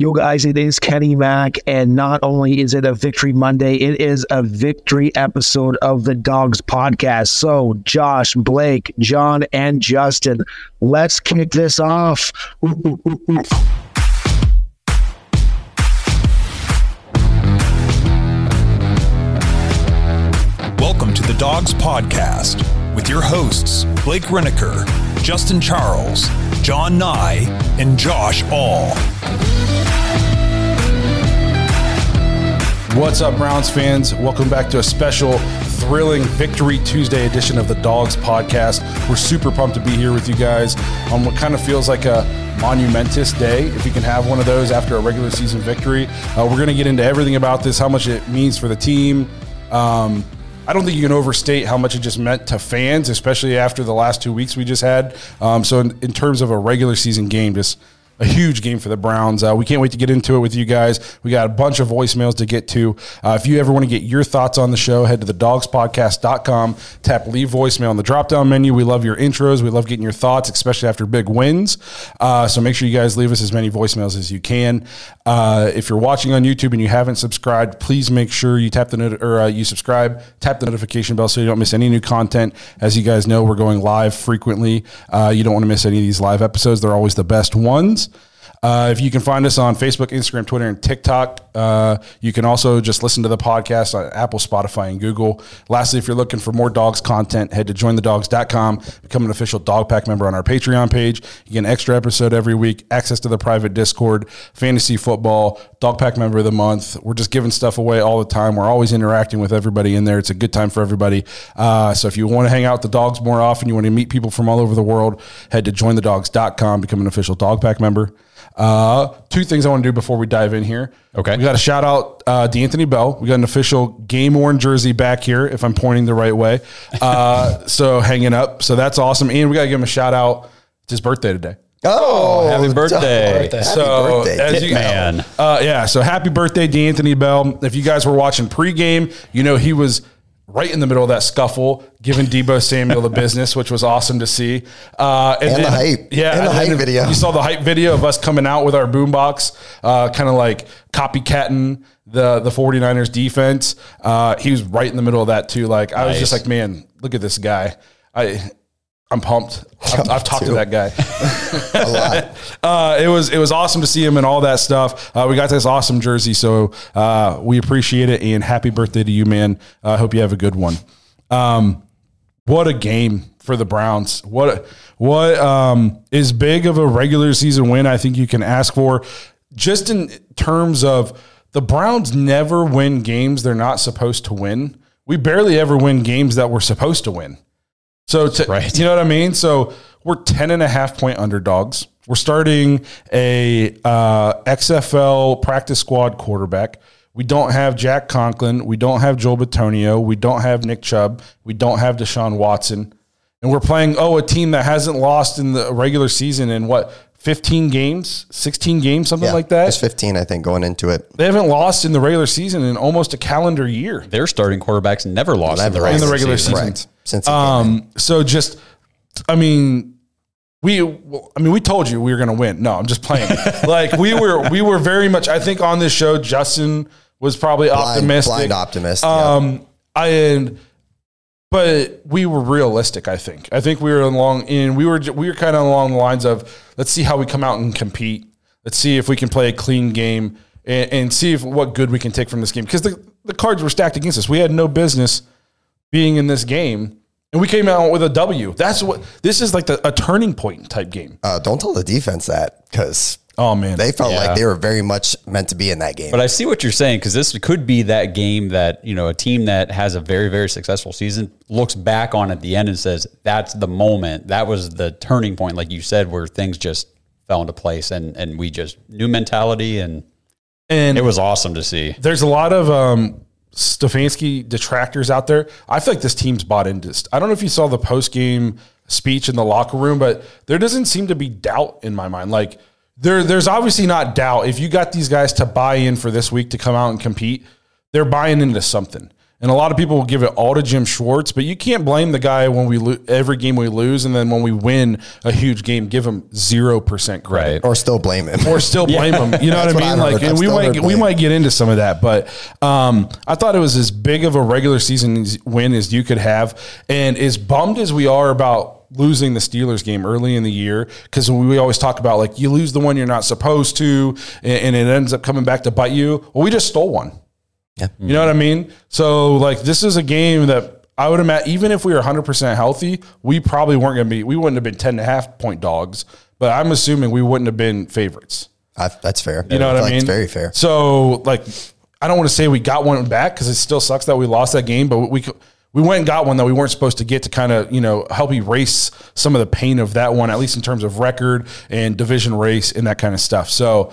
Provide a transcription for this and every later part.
Yo, guys, it is Kenny Mack, and not only is it a Victory Monday, it is a victory episode of the Dawgs podcast. So, Josh, Blake, John, and Justin, let's kick this off. Welcome to the Dawgs Podcast with your hosts, Blake Reniker, Justin Charles, John Nye, and Josh All. What's up, Browns fans? Welcome back to a special, thrilling Victory Tuesday edition of the Dawgs Podcast. We're super pumped to be here with you guys on what kind of feels like a monumentous day, if you can have one of those after a regular season victory. Uh, we're going to get into everything about this, how much it means for the team. Um, I don't think you can overstate how much it just meant to fans, especially after the last two weeks we just had. Um, so, in, in terms of a regular season game, just a huge game for the Browns. Uh, we can't wait to get into it with you guys. We got a bunch of voicemails to get to. Uh, if you ever want to get your thoughts on the show, head to the dawgspodcast.com, tap leave voicemail in the drop down menu. We love your intros. We love getting your thoughts, especially after big wins. Uh, so make sure you guys leave us as many voicemails as you can. Uh, if you're watching on YouTube and you haven't subscribed, please make sure you tap the not- or uh, you subscribe, tap the notification bell so you don't miss any new content. As you guys know, we're going live frequently. Uh, you don't want to miss any of these live episodes. They're always the best ones. Uh, if you can find us on Facebook, Instagram, Twitter, and TikTok, uh, you can also just listen to the podcast on Apple, Spotify, and Google. Lastly, if you're looking for more dogs content, head to jointhedawgs.com, become an official dog pack member on our Patreon page. You get an extra episode every week, access to the private Discord, fantasy football, dog pack member of the month. We're just giving stuff away all the time. We're always interacting with everybody in there. It's a good time for everybody. Uh, so if you want to hang out with the dogs more often, you want to meet people from all over the world, head to jointhedawgs.com, become an official dog pack member. Uh, two things I want to do before we dive in here. Okay. We got to shout out uh, D'Anthony Bell. We got an official game worn jersey back here, if I'm pointing the right way. Uh, so hanging up. So that's awesome. And we got to give him a shout out. It's his birthday today. Oh, happy birthday. Happy So birthday. as you Hitman. uh, yeah. So happy birthday, D'Anthony Bell. If you guys were watching pregame, you know he was right in the middle of that scuffle, giving Deebo Samuel the business, which was awesome to see. Uh, And the hype. yeah, And the hype video. You saw the hype video of us coming out with our boombox, uh, kind of like copycatting the the 49ers defense. Uh, he was right in the middle of that too. Like I was just like, man, look at this guy. I. I'm pumped. I've, I've talked to that guy. a lot. uh, it was it was awesome to see him and all that stuff. Uh, we got this awesome jersey, so uh, we appreciate it and happy birthday to you, man. I hope you have a good one. Um, what a game for the Browns! What what um, is big of a regular season win? I think you can ask for, just in terms of the Browns never win games they're not supposed to win. We barely ever win games that we're supposed to win. So, to, Right. you know what I mean? So, we're 10 and a half point underdogs. We're starting a uh, XFL practice squad quarterback. We don't have Jack Conklin. We don't have Joel Bitonio. We don't have Nick Chubb. We don't have Deshaun Watson. And we're playing, oh, a team that hasn't lost in the regular season in what, 15 games, 16 games, something Yeah, like that? It's 15, I think, going into it. They haven't lost in the regular season in almost a calendar year. Their starting quarterbacks never lost in the Never regular, In the regular season. season. Right. Since he came in. Um, so just, I mean, we, I mean, we told you we were going to win. No, I'm just playing. like we were, we were very much. I think on this show, Justin was probably optimistic, blind optimist, yeah. Um, I and, but we were realistic. I think. I think we were along in. We were we were kind of along the lines of let's see how we come out and compete. Let's see if we can play a clean game and, and see if what good we can take from this game because the the cards were stacked against us. We had no business being in this game. And we came out with a W. That's what this is like the, a turning point type game. Uh, don't tell the defense that because Oh man, they felt Yeah. like they were very much meant to be in that game. But I see what you're saying because this could be that game that you know a team that has a very very successful season looks back on at the end and says that's the moment that was the turning point, like you said, where things just fell into place and and we just new mentality and and it was awesome to see. there's a lot of um, Stefanski detractors out there. I feel like this team's bought into. this. I don't know if you saw the post game speech in the locker room, but there doesn't seem to be doubt in my mind. Like there, there's obviously not doubt. If you got these guys to buy in for this week to come out and compete, they're buying into something. And a lot of people will give it all to Jim Schwartz, but you can't blame the guy when we lo- every game we lose, and then when we win a huge game, give him zero percent credit Right. or still blame him. or still blame him. You know what I what mean? I've Like, and we might heard get, we might get into some of that, but um, I thought it was as big of a regular season win as you could have, and as bummed as we are about losing the Steelers game early in the year because we always talk about like you lose the one you're not supposed to, and, and it ends up coming back to bite you. Well, we just stole one. Yeah. You know what I mean? So like this is a game that I would imagine even if we were 100% healthy, we probably weren't going to be we wouldn't have been 10 and a half point dogs, but I'm assuming we wouldn't have been favorites. I, that's fair. You know what I mean? It's very fair. So like I don't want to say we got one back cuz it still sucks that we lost that game, but we we went and got one that we weren't supposed to get to kind of, you know, help erase some of the pain of that one, at least in terms of record and division race and that kind of stuff. So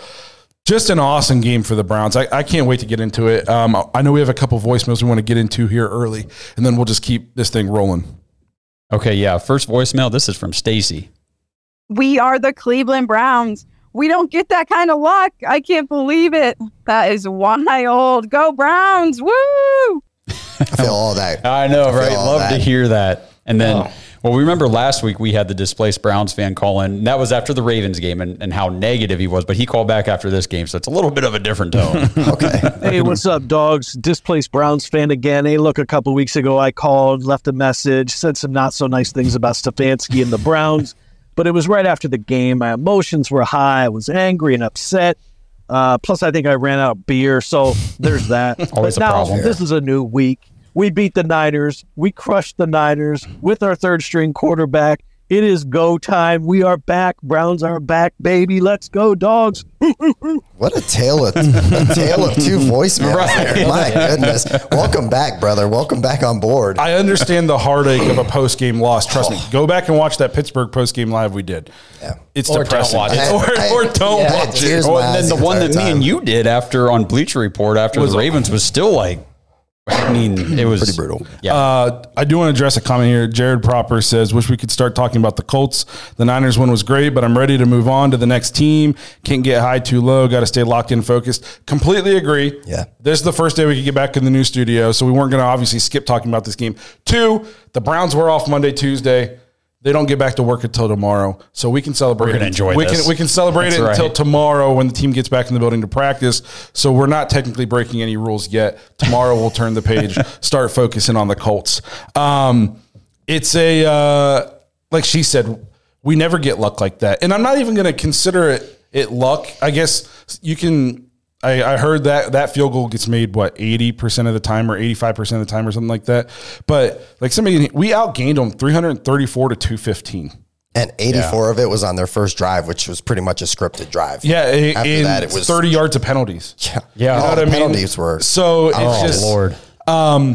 just an awesome game for the Browns. I, I can't wait to get into it. Um, I know we have a couple voicemails we want to get into here early, and then we'll just keep this thing rolling. Okay, yeah. First voicemail. This is from Stacy. We are the Cleveland Browns. We don't get that kind of luck. I can't believe it. That is wild. Go Browns. Woo! I feel all that. I know, I right? Love that. to hear that. And then, well, we remember last week we had the displaced Browns fan call in. That was after the Ravens game and, and how negative he was, but he called back after this game. So it's a little bit of a different tone. Okay. Hey, what's up, dogs? Displaced Browns fan again. Hey, look, a couple weeks ago I called, left a message, said some not so nice things about Stefanski and the Browns, but it was right after the game. My emotions were high. I was angry and upset. Uh, plus, I think I ran out of beer, so there's that. Always but a now, problem. This is a new week. We beat the Niners. We crushed the Niners with our third string quarterback. It is go time. We are back. Browns are back, baby. Let's go, dogs. What a tale of a tale of two voicemails. there. My goodness. Welcome back, brother. Welcome back on board. I understand the heartache of a post game loss. Trust me. Go back and watch that Pittsburgh post game live we did. Yeah. It's Or don't depressing. watch it. I- Or, I- or don't I had watch it. in Oh, and then the one that entire me and you did after on Bleacher Report after Was the a- Ravens was still like, I mean, it was Pretty brutal. Yeah. Uh, I do want to address a comment here. Jared Proper says, "Wish we could start talking about the Colts. The Niners one was great, but I'm ready to move on to the next team. Can't get high too low. Got to stay locked in, focused. Completely agree. Yeah. this is the first day we could get back in the new studio, so we weren't going to obviously skip talking about this game. Two, the Browns were off Monday, Tuesday. They don't get back to work until tomorrow, so we can celebrate. We're gonna it. enjoy We this. can we can celebrate That's it until tomorrow when the team gets back in the building to practice. So we're not technically breaking any rules yet. Tomorrow we'll turn the page, start focusing on the Colts. Um, it's a uh, like she said, we never get luck like that, and I'm not even going to consider it it luck. I guess you can. I, I heard that that field goal gets made what eighty percent of the time or eighty five percent of the time or something like that. But like somebody, we outgained them three hundred thirty four to two fifteen. And 84 of it was on their first drive, which was pretty much a scripted drive. Yeah, a- After that, it was 30 yards of penalties. Yeah. Yeah. All You know the what I mean? penalties were So it's oh, just Lord.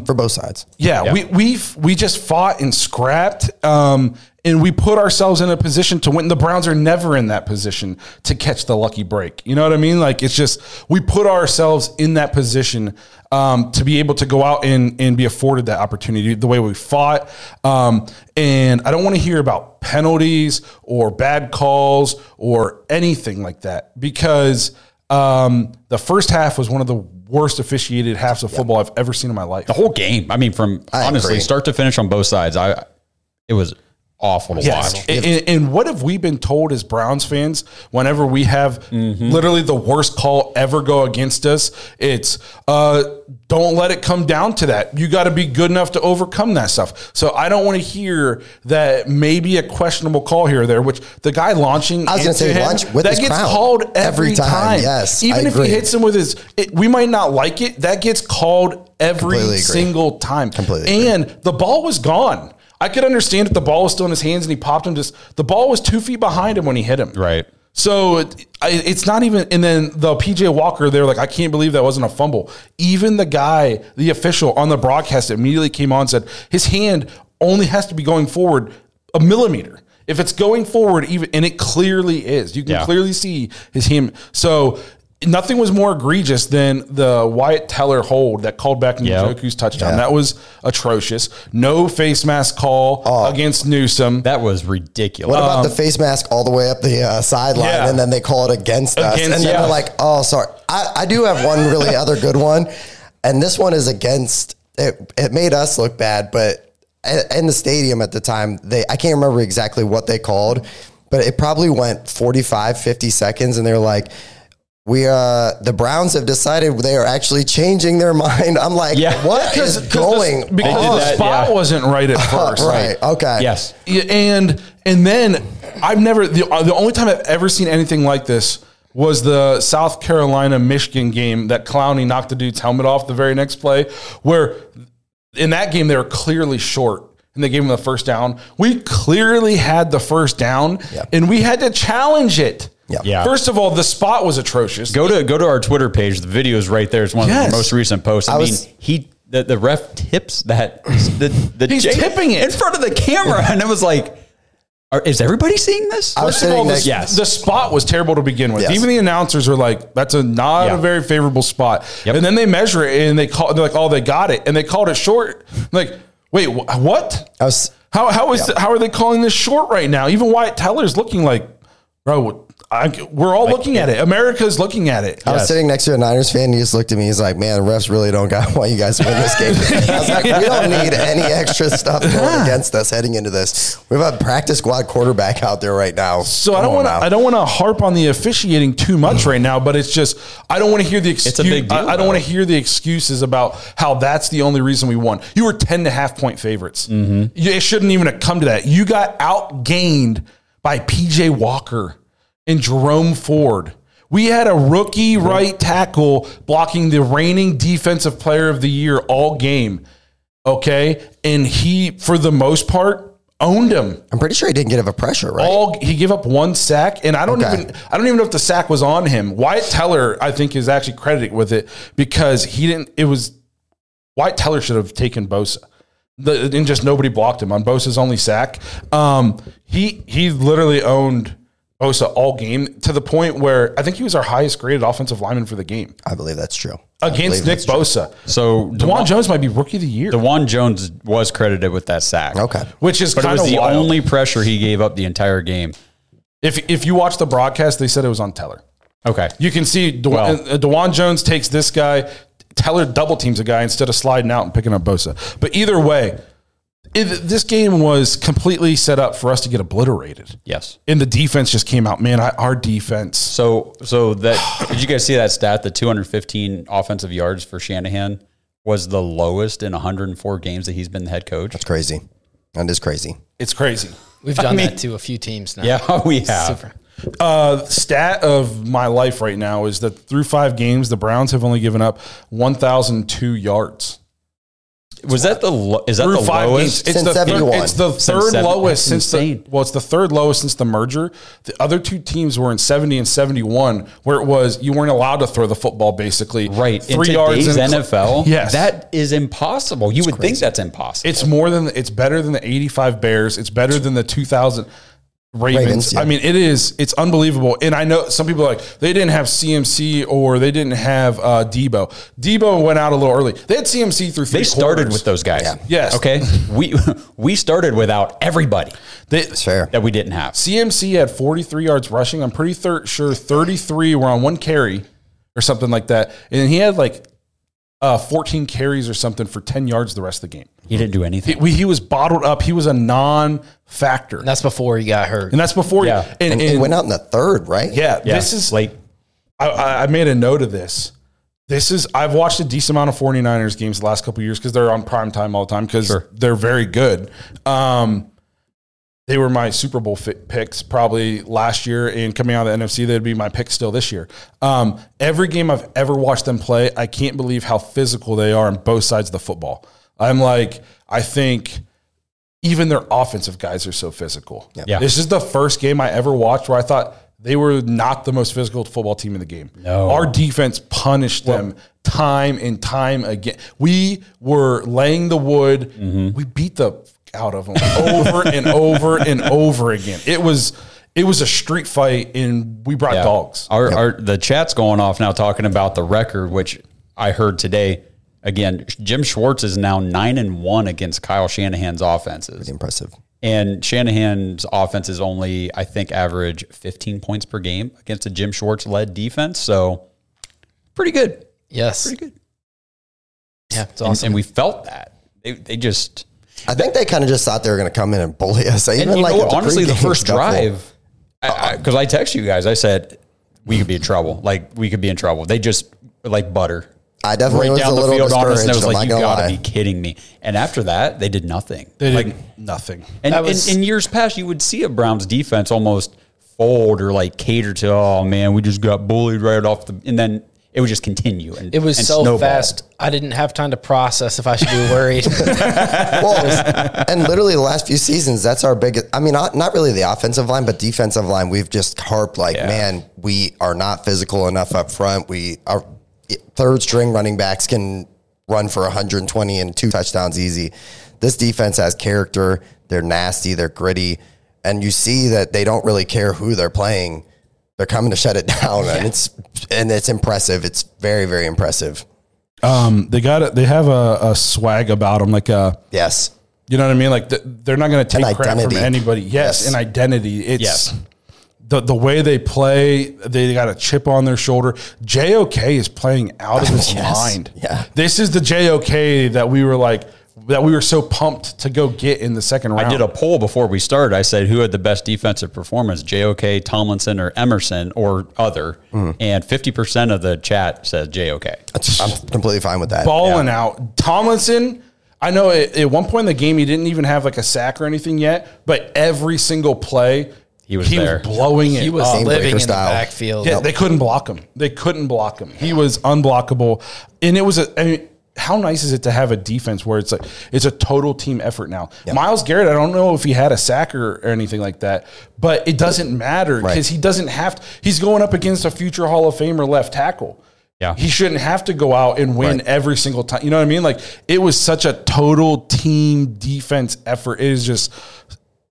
For both sides. Yeah, we we we just fought and scrapped, um, and we put ourselves in a position to win. The Browns are never in that position to catch the lucky break. You know what I mean? Like it's just we put ourselves in that position um, to be able to go out and and be afforded that opportunity. The way we fought, um, and I don't want to hear about penalties or bad calls or anything like that because. Um, the first half was one of the worst officiated halves of football I've ever seen in my life. the whole game. I mean, from I honestly agree. start to finish on both sides, I it was awful to Yes. watch. And, and- and what have we been told as Browns fans whenever we have Mm-hmm. literally the worst call ever go against us? It's uh, don't let it come down to that. You got to be good enough to overcome that stuff. So I don't want to hear that maybe a questionable call here or there, which the guy launching I was gonna say him, launch with that his gets crown. called every, Every time, time. yes, I Even if agree. he hits him with his, it, we might not like it. That gets called every single time. Completely agree. And the ball was gone. I could understand if the ball was still in his hands and he popped him. Just the ball was two feet behind him when he hit him. Right. So it, it's not even. And then the PJ Walker, they're like, I can't believe that wasn't a fumble. Even the guy, the official on the broadcast, immediately came on and said his hand only has to be going forward a millimeter. If it's going forward, even and it clearly is, you can Yeah. clearly see his hand. So nothing was more egregious than the Wyatt Teller hold that called back Yep. Njoku's touchdown. Yeah. That was atrocious. No face mask call against Newsome. That was ridiculous. What about the face mask all the way up the uh, sideline, Um, yeah. and then they call it against, us, and then yeah. they're like, "Oh, sorry." I, I do have one really other good one, and this one is against. It, it made us look bad, but in the stadium at the time, they I can't remember exactly what they called, but it probably went 45, 50 seconds, and they're like. We uh the Browns have decided they are actually changing their mind. I'm like, Yeah. what is going the, because on? the that, spot yeah. wasn't right at first. right? Okay. yes. Yeah, and and then I've never the uh, the only time I've ever seen anything like this was the South Carolina Michigan game that Clowney knocked the dude's helmet off the very next play, where in that game they were clearly short and they gave him the first down. We clearly had the first down, Yeah. and we had to challenge it. Yeah. Yeah. First of all, the spot was atrocious. Go to go to our Twitter page. The video is right there. It's one of the most recent posts. I, I mean, was- he the, the ref tips that the the He's J- tipping it. in front of the camera, and it was like, are, is everybody seeing this? I First of all, sitting the, Yes. the spot was terrible to begin with. Yes. Even the announcers are like, "That's a not Yeah. a very favorable spot." Yep. And then they measure it and they call. They're like, "Oh, they got it," and they called it short. like, wait, wh- what? Was How how is how are they calling this short right now? Even Wyatt Teller's looking like, bro. I, we're all looking at it. America's looking at it. I was Yes. sitting next to a Niners fan. And he just looked at me. He's like, "Man, the refs really don't got why you guys win this game." I was like, "We don't need any extra stuff going against us heading into this. We have a practice squad quarterback out there right now." So I don't want to. I don't want to harp on the officiating too much right now, but it's just I don't want to hear the excuse. a big deal, I, I don't want to hear the excuses about how that's the only reason we won. You were 10 and a half point favorites. Mm-hmm. It shouldn't even have come to that. You got outgained by PJ Walker and Jerome Ford. We had a rookie right tackle blocking the reigning defensive player of the year all game. Okay. And he, for the most part, owned him I'm pretty sure he didn't get a pressure, right? all he gave up one sack, and I don't Okay. even I don't even know if the sack was on him. Wyatt Teller, I think, is actually credited with it because he didn't. It was Wyatt Teller should have taken Bosa. The, and just nobody blocked him on Bosa's only sack. Um, he he literally owned Bosa all game to the point where I think he was our highest graded offensive lineman for the game I believe that's true. Against believe Nick that's true. Bosa. so Dawand Jones might be rookie of the year, Dawand Jones was credited with that sack. Okay. which is But it kind was of the wild. only pressure he gave up the entire game. if if you watch the broadcast, they said it was on Teller. Okay. You can see De- Well- uh, Dawand Jones takes this guy. Teller double teams a guy instead of sliding out and picking up Bosa. But either way, it, this game was completely set up for us to get obliterated. Yes. And the defense just came out. Man, I, our defense. So so that did you guys see that stat? The 215 offensive yards for Shanahan was the lowest in 104 games that he's been the head coach. That's crazy. That is crazy. It's crazy. We've done mean- that to a few teams now. Yeah, we have. Super. Uh, stat of my life right now is that through five games, the Browns have only given up 1,002 yards. Was that the lo- is that through the five lowest? games. It's Since the, third, 71. it's the Since third seven- lowest that's since insane. the well, it's the third lowest since the merger. The other two teams were in seventy and seventy one, where it was you weren't allowed to throw the football basically. Right. In three yards today's in the- NFL, Yes, that is impossible. You would think that's impossible. it's more than it's better than the eighty five Bears. It's better than the two thousand. Ravens. Ravens, yeah. I mean, it is. It's unbelievable. And I know some people are like they didn't have CMC or they didn't have uh, Deebo. Deebo went out a little early. They had CMC through three. they started quarters. with those guys. Yeah. Yes. Okay. we we started without everybody They, It's fair. that we didn't have. CMC had 43 yards rushing. I'm pretty thir- sure 33 were on one carry or something like that. And he had like uh, 14 carries or something for 10 yards the rest of the game. He didn't do He, anything. we, he was bottled up. He was a non-factor, And that's before he got hurt. and that's before. Yeah. and, And he and- went out in the third, right? yeah, yeah, This is late. I- I, I made a note of this. This is I've watched a decent amount of 49ers games the last couple of years because they're on prime time all the time because Sure. they're very good. Um, they were my Super Bowl fit picks probably last year, and coming out of the NFC, they'd be my pick still this year. Um, every game I've ever watched them play, I can't believe how physical they are on both sides of the football. I'm like, I think even their offensive guys are so physical. Yeah. This is the first game I ever watched where I thought they were not the most physical football team in the game. No. Our defense punished them time and time again. We were laying the wood. Mm-hmm. We beat the f- out of them over and over and over again. It was it was a street fight and we brought Yeah. dogs. Our, our the chat's going off now talking about the record, which I heard today. Again, Jim Schwartz is now nine and one against Kyle Shanahan's offenses, Impressive. and Shanahan's offense is only I think average fifteen points per game against a Jim Schwartz led defense. So pretty good, yes. pretty good. Yeah, it's And- awesome. and we felt that they they just I think they kind of just thought they were going to come in and bully us. Even and you like know, at the honestly, the first drive, because I, uh, texted you guys, I said we could be in trouble. Like we could be in trouble. They just like butter I definitely right was down a the little field on us, and it discouraged. was like, you got to lie. be kidding me. And after that, they did nothing. They like, did nothing. and That was- in, in years past, you would see a Browns defense almost fold or like cater to, oh man, we just got bullied right off the, and then it would just continue. And it was and so snowball. fast. I didn't have time to process if I should be worried. well, and literally the last few seasons, that's our biggest. I mean, not, not really the offensive line, but defensive line. We've just harped like, Yeah. man, we are not physical enough up front. We our third string running backs can run for 120 and two touchdowns easy. This defense has character. They're nasty. They're gritty, and you see that they don't really care who they're playing. They're coming to shut it down, and it's and it's impressive. It's very very impressive. Um, they got it. They have a, a swag about them, like a Yes. You know what I mean? Like th- they're not going to take An crap from anybody. Yes, Yes. an identity. It's Yes. the the way they play. They got a chip on their shoulder. JOK is playing out of his Yes. mind. Yeah. this is the JOK that we were like that we were so pumped to go get in the second round. I did a poll before we started. I said, who had the best defensive performance, JOK, Tomlinson, or Emerson, or other? Hmm. And 50% of the chat said JOK. I'm completely fine with that. balling out. Tomlinson. I know at, at one point in the game he didn't even have like a sack or anything yet, but every single play He was there. blowing it. he was up. Living in style. the backfield. Yeah, they couldn't block him. They couldn't block him. He was unblockable, and it was a. I mean, how nice is it to have a defense where it's like it's a total team effort now? Myles Garrett, I don't know if he had a sack or, or anything like that, but it doesn't matter because Right. he doesn't have. To, he's going up against a future Hall of Famer left tackle. Yeah. he shouldn't have to go out and win Right. every single time. You know what I mean? Like it was such a total team defense effort. It is just,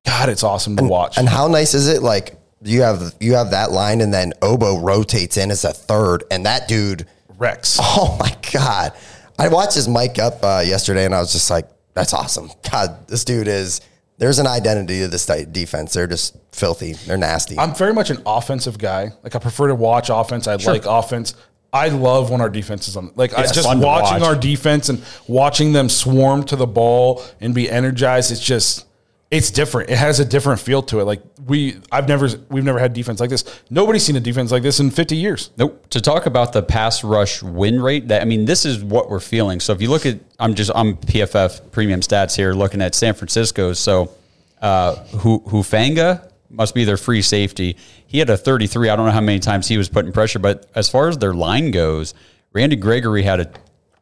God, it's awesome to watch. And how nice is it? Like you have you have that line, and then Obo rotates in as a third, and that dude. Rex. Oh my god! I watched his mic up uh, yesterday, and I was just like, "That's awesome." God, this dude is. There's an identity to this defense. They're just filthy. They're nasty. I'm very much an offensive guy. Like I prefer to watch offense. I like offense. I love when our defense is on. Like I just watching watch. our defense and watching them swarm to the ball and be energized. It's just it's different. It has a different feel to it. Like we, I've never, we've never had defense like this. Nobody's seen a defense like this in 50 years. Nope. To talk about the pass rush win rate, that I mean, this is what we're feeling. So if you look at, I'm just I'm PFF premium stats here, looking at San Francisco. So uh, Hu Hufanga must be their free safety. He had a 33. I don't know how many times he was putting pressure, but as far as their line goes, Randy Gregory had a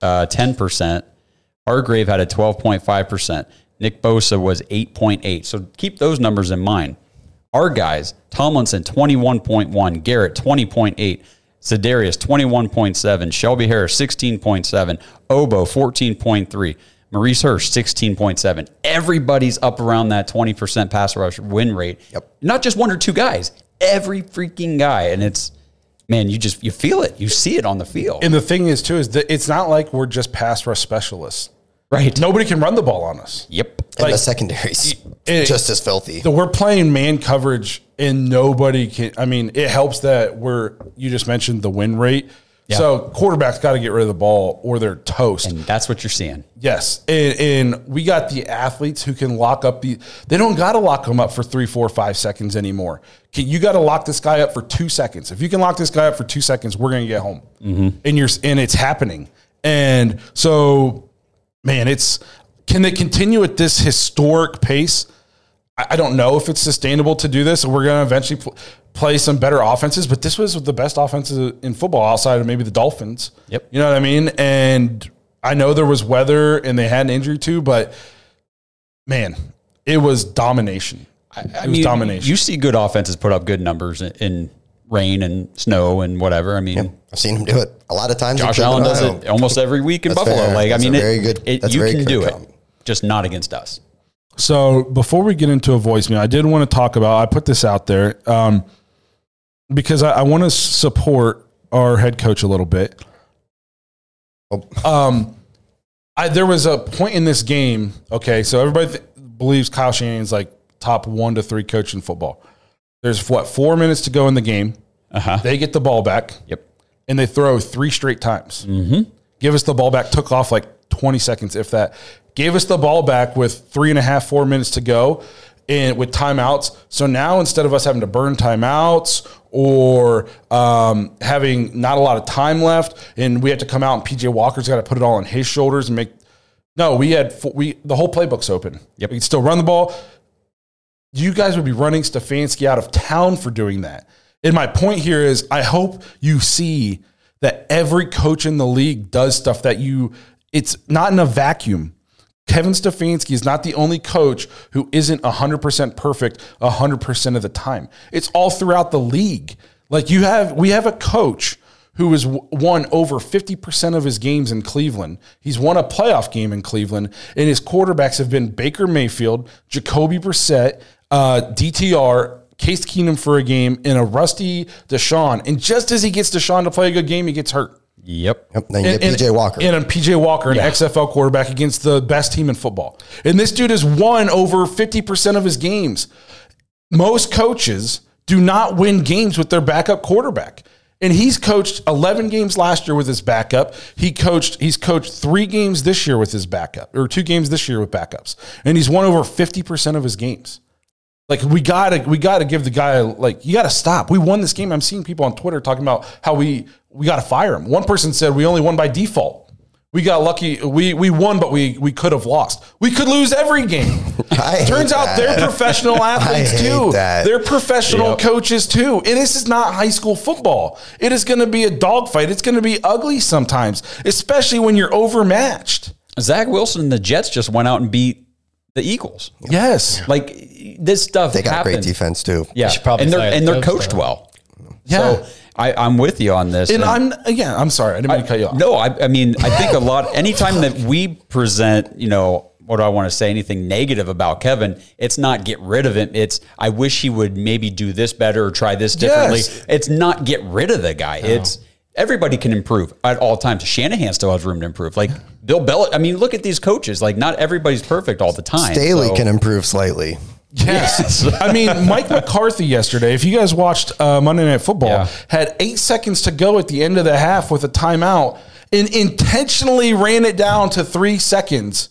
uh, 10%. Hargrave had a 12.5%. Nick Bosa was 8.8. So keep those numbers in mind. Our guys, Tomlinson 21.1, Garrett 20.8, Za'Darius 21.7, Shelby Harris 16.7, Obo 14.3, Maurice Hurst 16.7. Everybody's up around that 20% pass rush win rate. Yep. Not just one or two guys, every freaking guy. And it's, man, you just, you feel it. You see it on the field. And the thing is too is that it's not like we're just pass rush specialists. Right. Nobody can run the ball on us. Yep. and like- the secondary's it- just as filthy. So we're playing man coverage and nobody can. I mean, it helps that we're, you just mentioned the win rate. So quarterbacks got to get rid of the ball or they're toast. And that's what you're seeing. Yes, and, and we got the athletes who can lock up the. They don't got to lock them up for three, four, five seconds anymore. Can- You got to lock this guy up for two seconds. If you can lock this guy up for two seconds, we're gonna get home. Mm-hmm. And you're and it's happening. And so, man, it's can they continue at this historic pace? I I don't know if it's sustainable to do this. We're going to eventually pl- play some better offenses, but this was the best offenses in football outside of maybe the Dolphins. Yep. You know what I mean? And I know there was weather and they had an injury too, but man, it was domination. it was domination. You see good offenses put up good numbers in, in rain and snow and whatever. I mean, I've seen him do it a lot of times. Josh Allen does it almost every week in That's Buffalo. fair. Like, That's I a mean, very it, good- it- that's you very can good do it, comment. just not against us. So before we get into a voicemail, I did want to talk about. I put this out there um, because I, I want to support our head coach a little bit. Oh. Um, I there was a point in this game. Okay, so everybody th- believes Kyle Shanahan's like top one to three coach in football. There's what four minutes to go in the game. Uh huh. They get the ball back Yep. and they throw three straight times. Mm-hmm. Give us the ball back. Took off like 20 seconds, if that. Gave us the ball back with three and a half, four minutes to go, and with timeouts. So now instead of us having to burn timeouts or um, having not a lot of time left, and we had to come out and PJ Walker's got to put it all on his shoulders and make. No, we had we the whole playbook's open. Yep. we can still run the ball you guys would be running Stefanski out of town for doing that. And my point here is I hope you see that every coach in the league does stuff that you it's not in a vacuum. Kevin Stefanski is not the only coach who isn't 100% perfect 100% of the time. It's all throughout the league. Like you have we have a coach who has won over 50% of his games in Cleveland. He's won a playoff game in Cleveland, and his quarterbacks have been Baker Mayfield, Jacoby Brissett, uh, DTR, Case Keenum for a game, and a rusty Deshaun. And just as he gets Deshaun to play a good game, he gets hurt. Yep. Yep, then you And- get and- PJ Walker. And a PJ Walker, an XFL quarterback against the best team in football. And this dude has won over 50% of his games. Most coaches do not win games with their backup quarterback. And he's coached 11 games last year with his backup. He coached he's coached 3 games this year with his backup or 2 games this year with backups. And he's won over 50% of his games. Like we gotta we gotta give the guy like you gotta stop. We won this game. I'm seeing people on Twitter talking about how we we gotta fire him. One person said we only won by default. We got lucky. We we won, but we we could have lost. We could lose every game. I Turns out that. they're professional athletes hate too. that. They're professional coaches too. And this is not high school football. It is going to be a dogfight. It's going to be ugly sometimes, especially when you're overmatched. Zach Wilson and the Jets just went out and beat the Eagles. Yes. Like this stuff they got happens. great defense too. Yeah, should probably and they're and they're coached though. well. Yeah. So I, I'm with you on this. And and- I'm yeah. I'm sorry. I didn't mean to cut you off. No, I, I mean, I think a lot, anytime that we present, you know, what do I want to say, anything negative about Kevin, it's not get rid of him. It's, I wish he would maybe do this better or try this differently. Yes. It's not get rid of the guy. It's, everybody can improve at all times. Shanahan still has room to improve. Like Bill Belichick, I mean, look at these coaches. Like, not everybody's perfect all the time. Staley So- can improve slightly. Yes. I mean, Mike McCarthy yesterday, if you guys watched uh, Monday Night Football, Yeah. had eight seconds to go at the end of the half with a timeout and intentionally ran it down to three seconds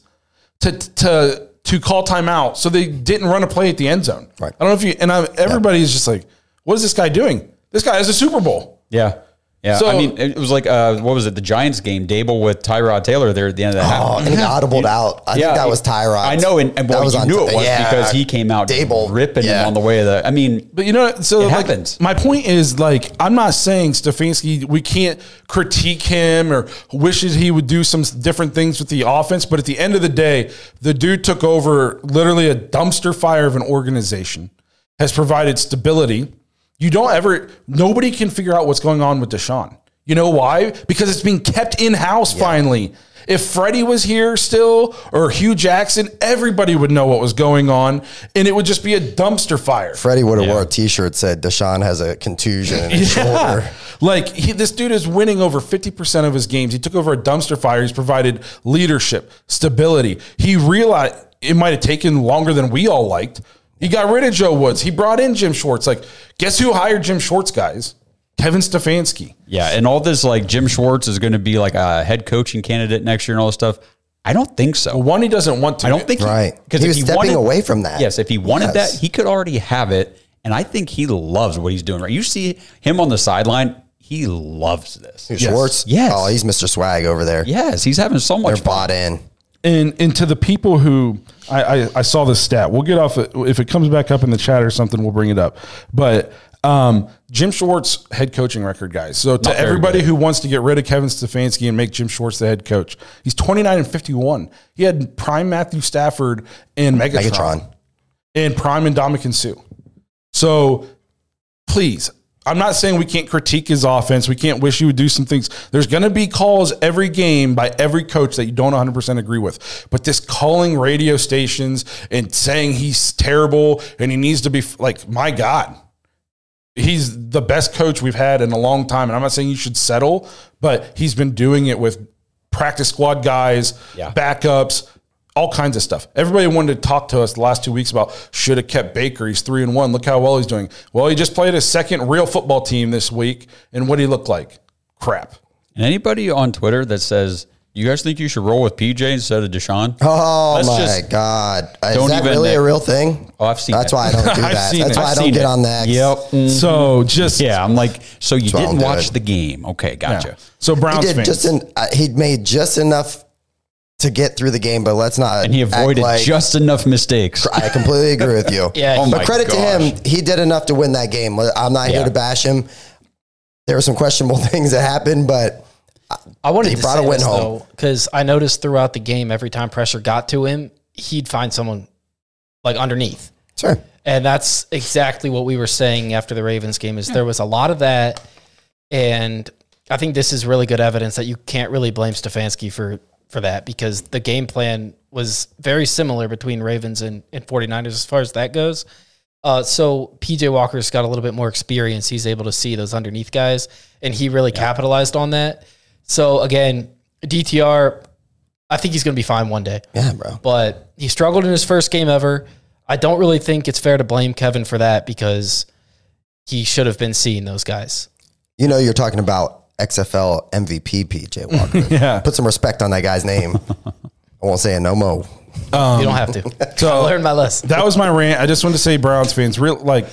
to, to, to call timeout. So they didn't run a play at the end zone. Right. I don't know if you, and I, everybody is just like, what is this guy doing? This guy has a Super Bowl. Yeah. Yeah. So- I mean, it was like, uh, what was it? The Giants game, Daboll with Tyrod Taylor there at the end of the half. Oh, and he audibled out. I think that was Tyrod. I know, and, and well, you knew it was because he came out Daboll, ripping yeah. him on the way of the. I mean, But you know, so It like, happens. my point is like I'm not saying Stefanski we can't critique him or wishes he would do some different things with the offense, but at the end of the day, the dude took over literally a dumpster fire of an organization, has provided stability. You don't ever nobody can figure out what's going on with Deshaun. You know why? Because it's being kept in house finally. If Freddie was here still or Hue Jackson, everybody would know what was going on and it would just be a dumpster fire. Freddie would have wore a T-shirt that said Deshaun has a contusion in his shoulder. Like he, this dude is winning over 50% of his games. He took over a dumpster fire. He's provided leadership, stability. He realized it might have taken longer than we all liked. He got rid of Joe Woods. He brought in Jim Schwartz. Like, guess who hired Jim Schwartz, guys? Kevin Stefanski. Yeah, and all this like Jim Schwartz is going to be like a head coaching candidate next year and all this stuff. I don't think so. Well, one, he doesn't want to. I don't think Right. because He if was he stepping wanted, away from that. Yes, if he wanted Yes. that, he could already have it, and I think he loves what he's doing. Right, you see him on the sideline. He loves this. Schwartz. Yes. Oh, he's Mr. Swag over there. Yes, he's having so much. They're much fun. bought in. And and to the people who I, I I saw this stat. We'll get off if it comes back up in the chat or something. We'll bring it up. But um, Jim Schwartz head coaching record, guys. So to everybody good. who wants to get rid of Kevin Stefanski and make Jim Schwartz the head coach, he's twenty nine and fifty one. He had prime Matthew Stafford and Megatron, Megatron. and prime and Ndamukong Suh. So please. I'm not saying we can't critique his offense. We can't wish he would do some things. There's going to be calls every game by every coach that you don't 100% agree with. But this calling radio stations and saying he's terrible and he needs to be like, my God, he's the best coach we've had in a long time. And I'm not saying you should settle, but he's been doing it with practice squad guys, Yeah. backups, all kinds of stuff. Everybody wanted to talk to us the last two weeks about should have kept Baker. He's three and one. Look how well he's doing. Well, he just played his second real football team this week, and what did he look like? Crap. And anybody on Twitter that says you guys think you should roll with PJ instead of Deshaun? Oh Let's my God. Is don't that even- really a real thing? Oh, I've seen That's it. why I don't do that. That's it. why I've I don't get it. on the X. Yep. So just Yeah, I'm like, so you didn't watch it. the game? Okay, yeah. gotcha. So He Browns did fans. just in, uh, he made just enough to get through the game, but let's not. And he avoided like- just enough mistakes. I completely agree with you. Yeah, Oh but my credit to him, he did enough to win that game. I'm not Yeah. here to bash him. There were some questionable things that happened, but I wanted He to brought say a win this, home. because I noticed throughout the game, every time pressure got to him, he'd find someone like underneath. sure. And that's exactly what we were saying after the Ravens game is there hmm. was a lot of that. And I think this is really good evidence that you can't really blame Stefanski for, for that because the game plan was very similar between Ravens and, and 49ers as far as that goes. Uh, so PJ Walker's got a little bit more experience. He's able to see those underneath guys, and he really capitalized on that. So again, DTR, I think he's going to be fine one day Yeah, bro. but he struggled in his first game ever. I don't really think it's fair to blame Kevin for that because he should have been seeing those guys. You know, you're talking about XFL MVP PJ Walker. Yeah. Put some respect on that guy's name. I won't say it no mo. you don't have to. so- I learned my lesson. that was my rant. I just wanted to say, Browns fans, real like,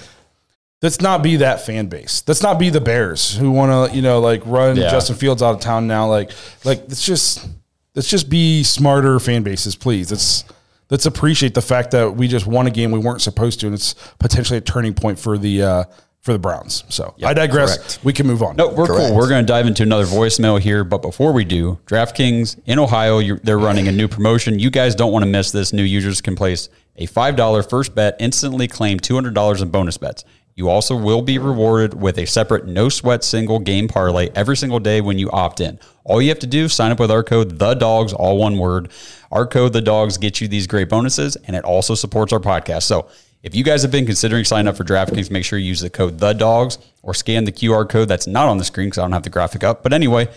let's not be that fan base. Let's not be the Bears who want to, you know, like run Yeah. Justin Fields out of town now. Like, like let's just let's just be smarter fan bases, please. Let's let's appreciate the fact that we just won a game we weren't supposed to, and it's potentially a turning point for the uh, for the Browns. So I digress. correct. We can move on. No, we're Correct. cool. We're going to dive into another voicemail here, but before we do, DraftKings in Ohio, you're, they're running a new promotion. You guys don't want to miss this. New users can place a five dollar first bet, instantly claim two hundred dollars in bonus bets. You also will be rewarded with a separate no sweat single game parlay every single day when you opt in. All you have to do sign up with our code the dogs, all one word. Our code the dogs gets you these great bonuses, and it also supports our podcast. So if you guys have been considering signing up for DraftKings, make sure you use the code the dogs or scan the QR code that's not on the screen because I don't have the graphic up. But anyway,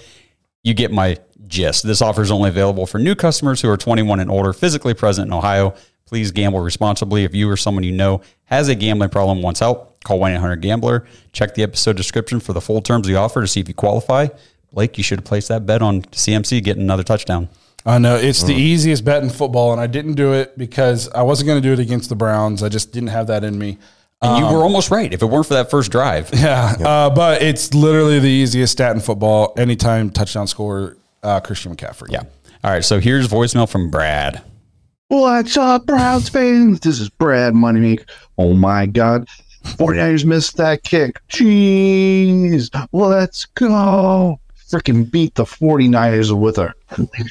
you get my gist. This offer is only available for new customers who are 21 and older, physically present in Ohio. Please gamble responsibly. If you or someone you know has a gambling problem, wants help, call 1 800 Gambler. Check the episode description for the full terms of the offer to see if you qualify. Blake, you should have placed that bet on CMC getting another touchdown. I know it's the easiest bet in football, and I didn't do it because I wasn't going to do it against the Browns. I just didn't have that in me. And you were almost right. If it weren't for that first drive, Yeah, uh, but it's literally the easiest stat in football. Anytime touchdown score, uh, Christian McCaffrey. yeah. All right. So here's voicemail from Brad. What's up, Browns fans? This is Brad Moneymaker. Oh my God. 49ers missed that kick. Jeez. Let's go. Freaking beat the 49ers with our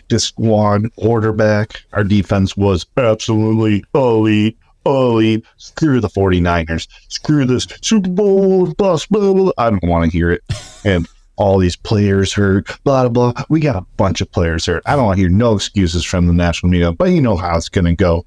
just squad quarterback. Our defense was absolutely elite. Elite. Screw the 49ers. Screw this Super Bowl. Blah, blah, blah. I don't want to hear it. And all these players hurt, blah, blah, blah. We got a bunch of players hurt. I don't want to hear no excuses from the national media, but you know how it's going to go.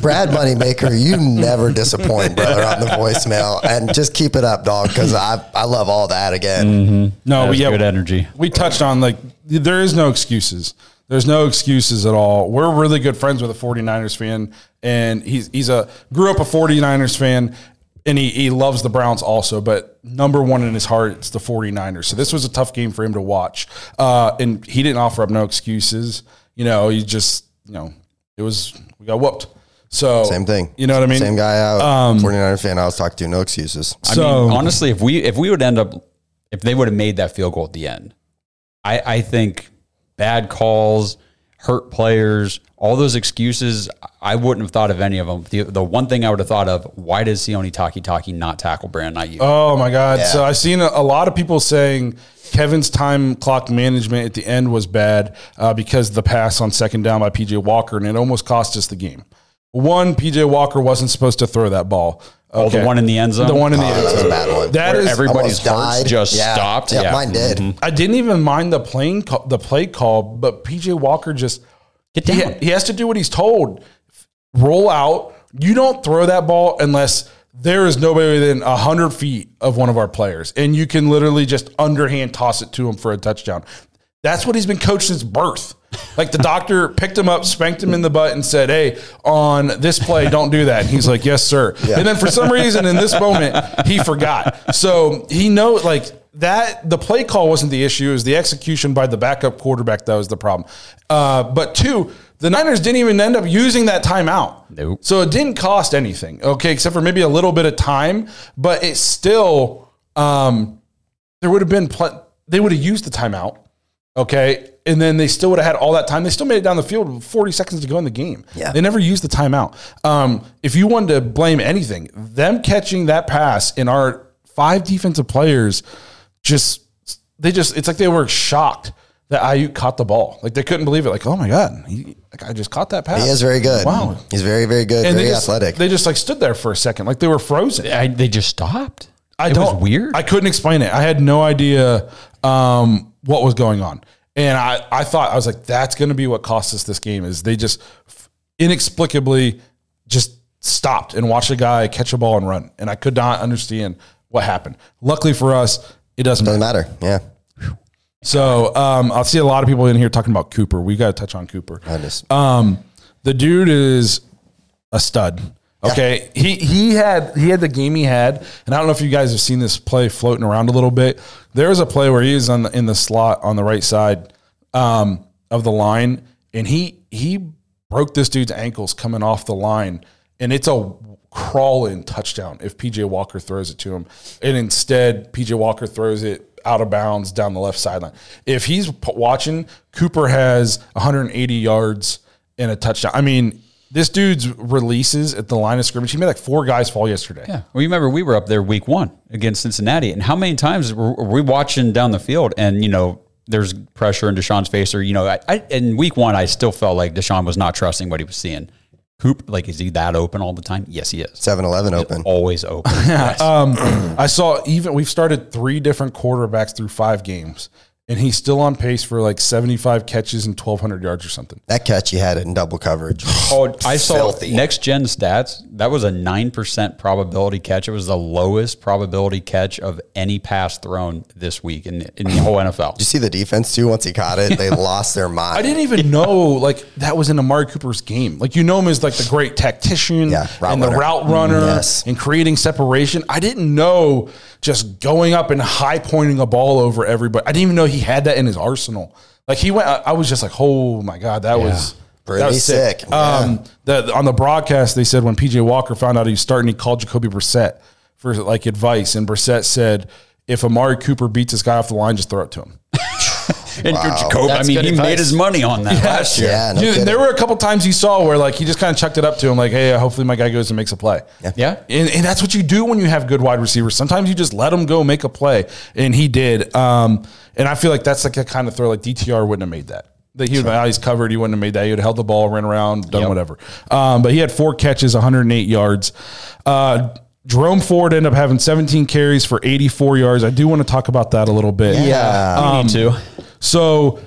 Brad Moneymaker, you never disappoint, brother, on the voicemail. And just keep it up, dog, because I, I love all that again. No, That but was yeah, good energy. we touched on like there is no excuses. There's no excuses at all. We're really good friends with a 49ers fan and he's he's a grew up a 49ers fan and he, he loves the Browns also, but number one in his heart, it's the 49ers. So this was a tough game for him to watch. Uh, and he didn't offer up no excuses. You know, he just, you know, it was, we got whooped. So Same thing. You know what I mean? Same guy out. Um, 49er fan I was talking to, no excuses. I So- mean, honestly, if we if we would end up if they would have made that field goal at the end, I, I think bad calls, hurt players, all those excuses, I wouldn't have thought of any of them. The, the one thing I would have thought of, why does Sione Takitaki not tackle Brandon Aiyuk? Oh my God! Yeah. So I've seen a, a lot of people saying Kevin's time clock management at the end was bad uh, because the pass on second down by PJ Walker, and it almost cost us the game. One, PJ Walker wasn't supposed to throw that ball. Oh, the one in the end zone? The one in the Oh, end that was zone. a bad one. That Where is everybody's Almost hearts died. just Yeah. stopped. Yeah, mine did. Mhm. I didn't even mind the plane call, the play call, but PJ Walker just Get he, down. he has to do what he's told. Roll out. You don't throw that ball unless there is nobody within hundred feet of one of our players, and you can literally just underhand toss it to him for a touchdown. That's what he's been coached since birth. Like the doctor picked him up, spanked him in the butt, and said, "Hey, on this play, don't do that." And he's like, "Yes, sir." And then for some reason, in this moment, he forgot. So he know like that. The play call wasn't the issue; it was the execution by the backup quarterback that was the problem. Uh, but two, the Niners didn't even end up using that timeout. Nope. So it didn't cost anything, okay, except for maybe a little bit of time. But it still, um, there would have been pl- they would have used the timeout. Okay. And then they still would have had all that time. They still made it down the field with 40 seconds to go in the game. Yeah. They never used the timeout. Um, if you wanted to blame anything, them catching that pass in our five defensive players just, they just, it's like they were shocked that Aiyuk caught the ball. Like they couldn't believe it. Like, oh my God, he, like I just caught that pass. He is very good. Wow. He's very, very good. And very they just, athletic. They just like stood there for a second, like they were frozen. I, they just stopped. I it don't was weird. I couldn't explain it. I had no idea um, what was going on, and I I thought I was like, that's going to be what cost us this game. Is they just inexplicably just stopped and watched a guy catch a ball and run, and I could not understand what happened. Luckily for us, it doesn't Doesn't matter. matter. Yeah. So um, I'll see a lot of people in here talking about Cooper. We got to touch on Cooper. I just, Um, the dude is a stud. Okay, he he had he had the game he had, and I don't know if you guys have seen this play floating around a little bit. There was a play where he is on the, in the slot on the right side um, of the line, and he he broke this dude's ankles coming off the line, and it's a crawl in touchdown if PJ Walker throws it to him, and instead PJ Walker throws it out of bounds down the left sideline. If he's watching, Cooper has 180 yards and a touchdown. I mean, this dude's releases at the line of scrimmage. He made like four guys fall yesterday. Yeah. Well, you remember we were up there week one against Cincinnati, and how many times were were we watching down the field and, you know, there's pressure in Deshaun's face, or, you know, I, I, in week one, I still felt like Deshaun was not trusting what he was seeing. Coop, like, is he that open all the time? Yes, he is. 7 Eleven open. Always open. Yes. Um, I saw even we've started three different quarterbacks through five games, and he's still on pace for like 75 catches and 1,200 yards or something. That catch he had it in double coverage. Oh, I saw Filthy. next gen stats. That was a 9% probability catch. It was the lowest probability catch of any pass thrown this week in, in the whole NFL. Did you see the defense too? Once he caught it, they lost their mind. I didn't even know like that was in Amari Cooper's game. Like you know him as like the great tactician Yeah, route and the route runner Yes. and creating separation. I didn't know just going up and high pointing a ball over everybody. I didn't even know he had that in his arsenal. Like he went, I I was just like, oh my god, that was Pretty that was sick. Um, the, on the broadcast, they said when PJ Walker found out he was starting, he called Jacoby Brissett for like advice, and Brissett said, if Amari Cooper beats this guy off the line, just throw it to him. And Jacob, I mean, he advice. made his money on that last year. Yeah, no Dude, there were a couple times you saw where like he just kind of chucked it up to him, like, "Hey, hopefully my guy goes and makes a play." Yeah. and, and that's what you do when you have good wide receivers. Sometimes you just let them go make a play, and he did. Um, and I feel like that's like a kind of throw like DTR wouldn't have made that. That he would have he's covered. He wouldn't have made that. He would have held the ball, ran around, done Yep. whatever. Um, but he had four catches, 108 yards. Uh, Jerome Ford ended up having 17 carries for 84 yards. I do want to talk about that a little bit. Yeah. You need to. So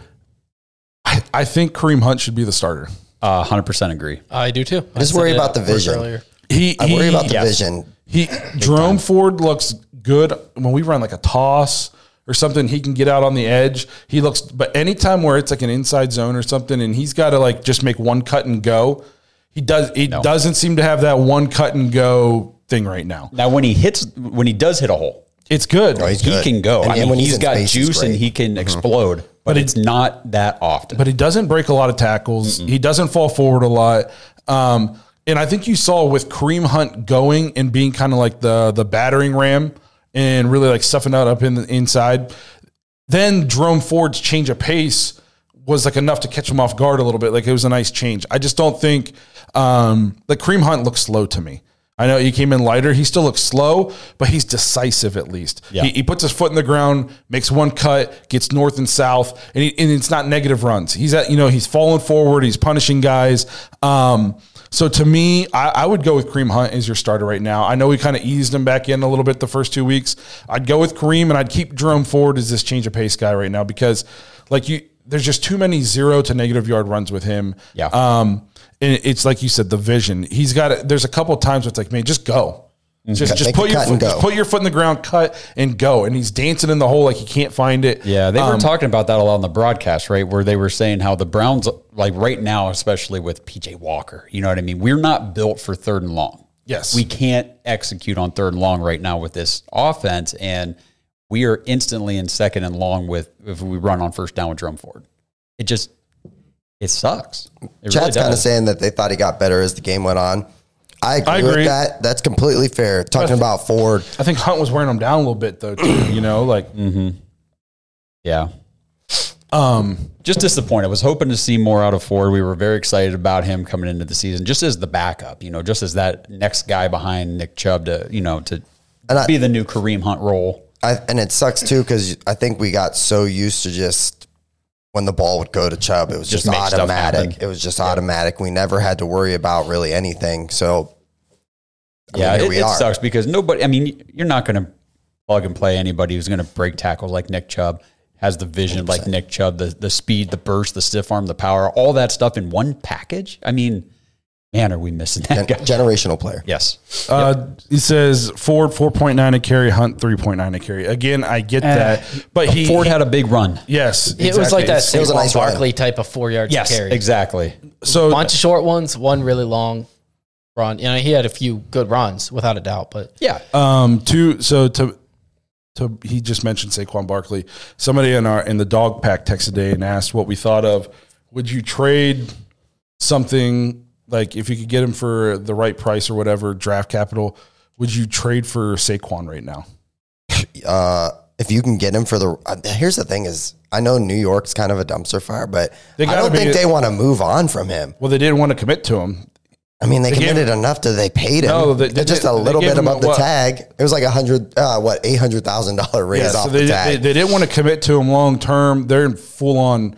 I, I think Kareem Hunt should be the starter. Uh, 100% agree. I do too. I just worry about the vision. earlier. He, I worry about the yes. vision. He Jerome Ford looks good when we run like a toss or something. He can get out on the edge. He looks, but anytime where it's like an inside zone or something, and he's got to like just make one cut and go. He does. He No. doesn't seem to have that one cut and go thing right now. Now, when he hits, when he does hit a hole, It's good. he's he good. can go. And- I and when he's he's in got space, juice and he can explode, but, But it's not that often. but he doesn't break a lot of tackles. He doesn't fall forward a lot. Um, and I think you saw with Kareem Hunt going and being kind of like the the battering ram and really like stuffing out up in the inside. Then Jerome Ford's change of pace was like enough to catch him off guard a little bit. Like it was a nice change. I just don't think um, like Kareem Hunt looks slow to me. I know he came in lighter. He still looks slow, but he's decisive at least. Yeah. He, he puts his foot in the ground, makes one cut, gets north and south, and, he, and it's not negative runs. He's at you know he's falling forward. He's punishing guys. Um, so to me, I, I would go with Kareem Hunt as your starter right now. I know we kind of eased him back in a little bit the first two weeks. I'd go with Kareem and I'd keep Jerome Ford as this change of pace guy right now because like you, there's just too many zero to negative yard runs with him. Yeah. Um, and it's like you said, the vision. He's got. it. There's a couple of times where it's like, man, just go. Just, Cut- just put your foot, just put your foot in the ground, cut and go. And he's dancing in the hole like he can't find it. Yeah, they were Um, talking about that a lot on the broadcast, right? Where they were saying how the Browns, like right now, especially with PJ Walker, you know what I mean? We're not built for third and long. Yes. We can't execute on third and long right now with this offense. And we are instantly in second and long with if we run on first down with Jerome Ford. It just, it sucks. It really Chad's kind of saying that they thought he got better as the game went on. I agree, I agree. with that. That's completely fair. Talking about Ford, I think Hunt was wearing him down a little bit though, too. You know, like mm-hmm. Yeah. um, Just disappointed. I was hoping to see more out of Ford. We were very excited about him coming into the season, just as the backup, you know, just as that next guy behind Nick Chubb to, you know, to And I- be the new Kareem Hunt role. I, and it sucks too because I think we got so used to just when the ball would go to Chubb, it was Just just, automatic. It was just automatic. We never had to worry about really anything. So I yeah, mean, it, we it are. sucks because nobody. I mean, you're not going to plug and play anybody who's going to break tackles like Nick Chubb. Has the vision like Nick Chubb, the the speed, the burst, the stiff arm, the power, all that stuff in one package. I mean, man, are we missing that Gen- guy? generational player. Yes. uh, he says Ford four point nine a carry, Hunt three point nine a carry. Again, I get that, but he Ford had a big run. yes, It was like that It was a Saquon nice run. Barkley type of four yards Yes, carry. exactly. So bunch of short ones, one really long run. You know, he had a few good runs without a doubt, but Yeah. Um, to so to to he just mentioned Saquon Barkley. Somebody in our in the dog pack text today and asked what we thought of. Would you trade something like if you could get him for the right price or whatever draft capital? Would you trade for Saquon right now? Uh, if you can get him for the, uh, here's the thing is, I know New York's kind of a dumpster fire, but They I don't think they want to move on from him. Well, they didn't want to commit to him. I mean, they, They committed enough that they paid him. No, they- they just a little bit above the what? tag. It was like a hundred, uh, what, eight hundred thousand dollar raise Yeah, off so they, the they, tag. they didn't want to commit to him long term. They're in full on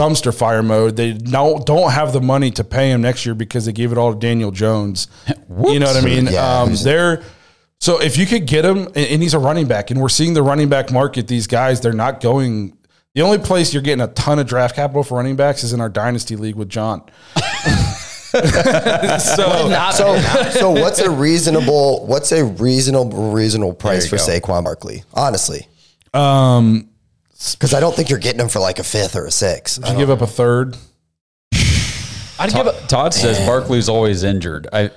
dumpster fire mode. They don't don't have the money to pay him next year because they gave it all to Daniel Jones. you know what I mean? Yeah, um, they're so if you could get him, and, and he's a running back, and we're seeing the running back market. These guys, they're not going. The only place you're getting a ton of draft capital for running backs is in our dynasty league with John. so not so, so what's a reasonable, what's a reasonable, reasonable price for go. Saquon Barkley? Honestly, um, because I don't think you're getting him for like a fifth or a sixth. you give up a third. I'd give a, Todd says Barkley's always injured. I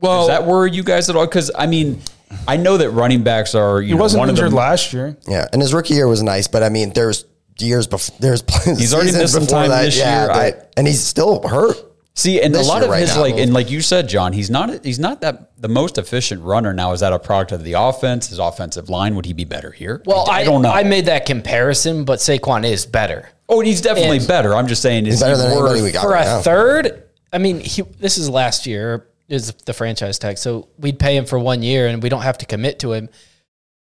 Well, does that worry you guys at all? Because I mean, I know that running backs are you he know, wasn't one of injured the last year. Yeah, and his rookie year was nice, but I mean, there's years before. There's He's already seasons missed some before time that, this yeah, year. I- and he's still hurt. See, and a lot of right his now. like, and like you said, John, he's not he's not that the most efficient runner now. Is that a product of the offense? His offensive line would he be better here? well, I, I don't know. I made that comparison, but Saquon is better. oh, he's definitely and- better. I'm just saying, is better he than worth- anybody we got. For right a now. third, I mean, he, this is last year is the franchise tag, so we'd pay him for one year, and we don't have to commit to him.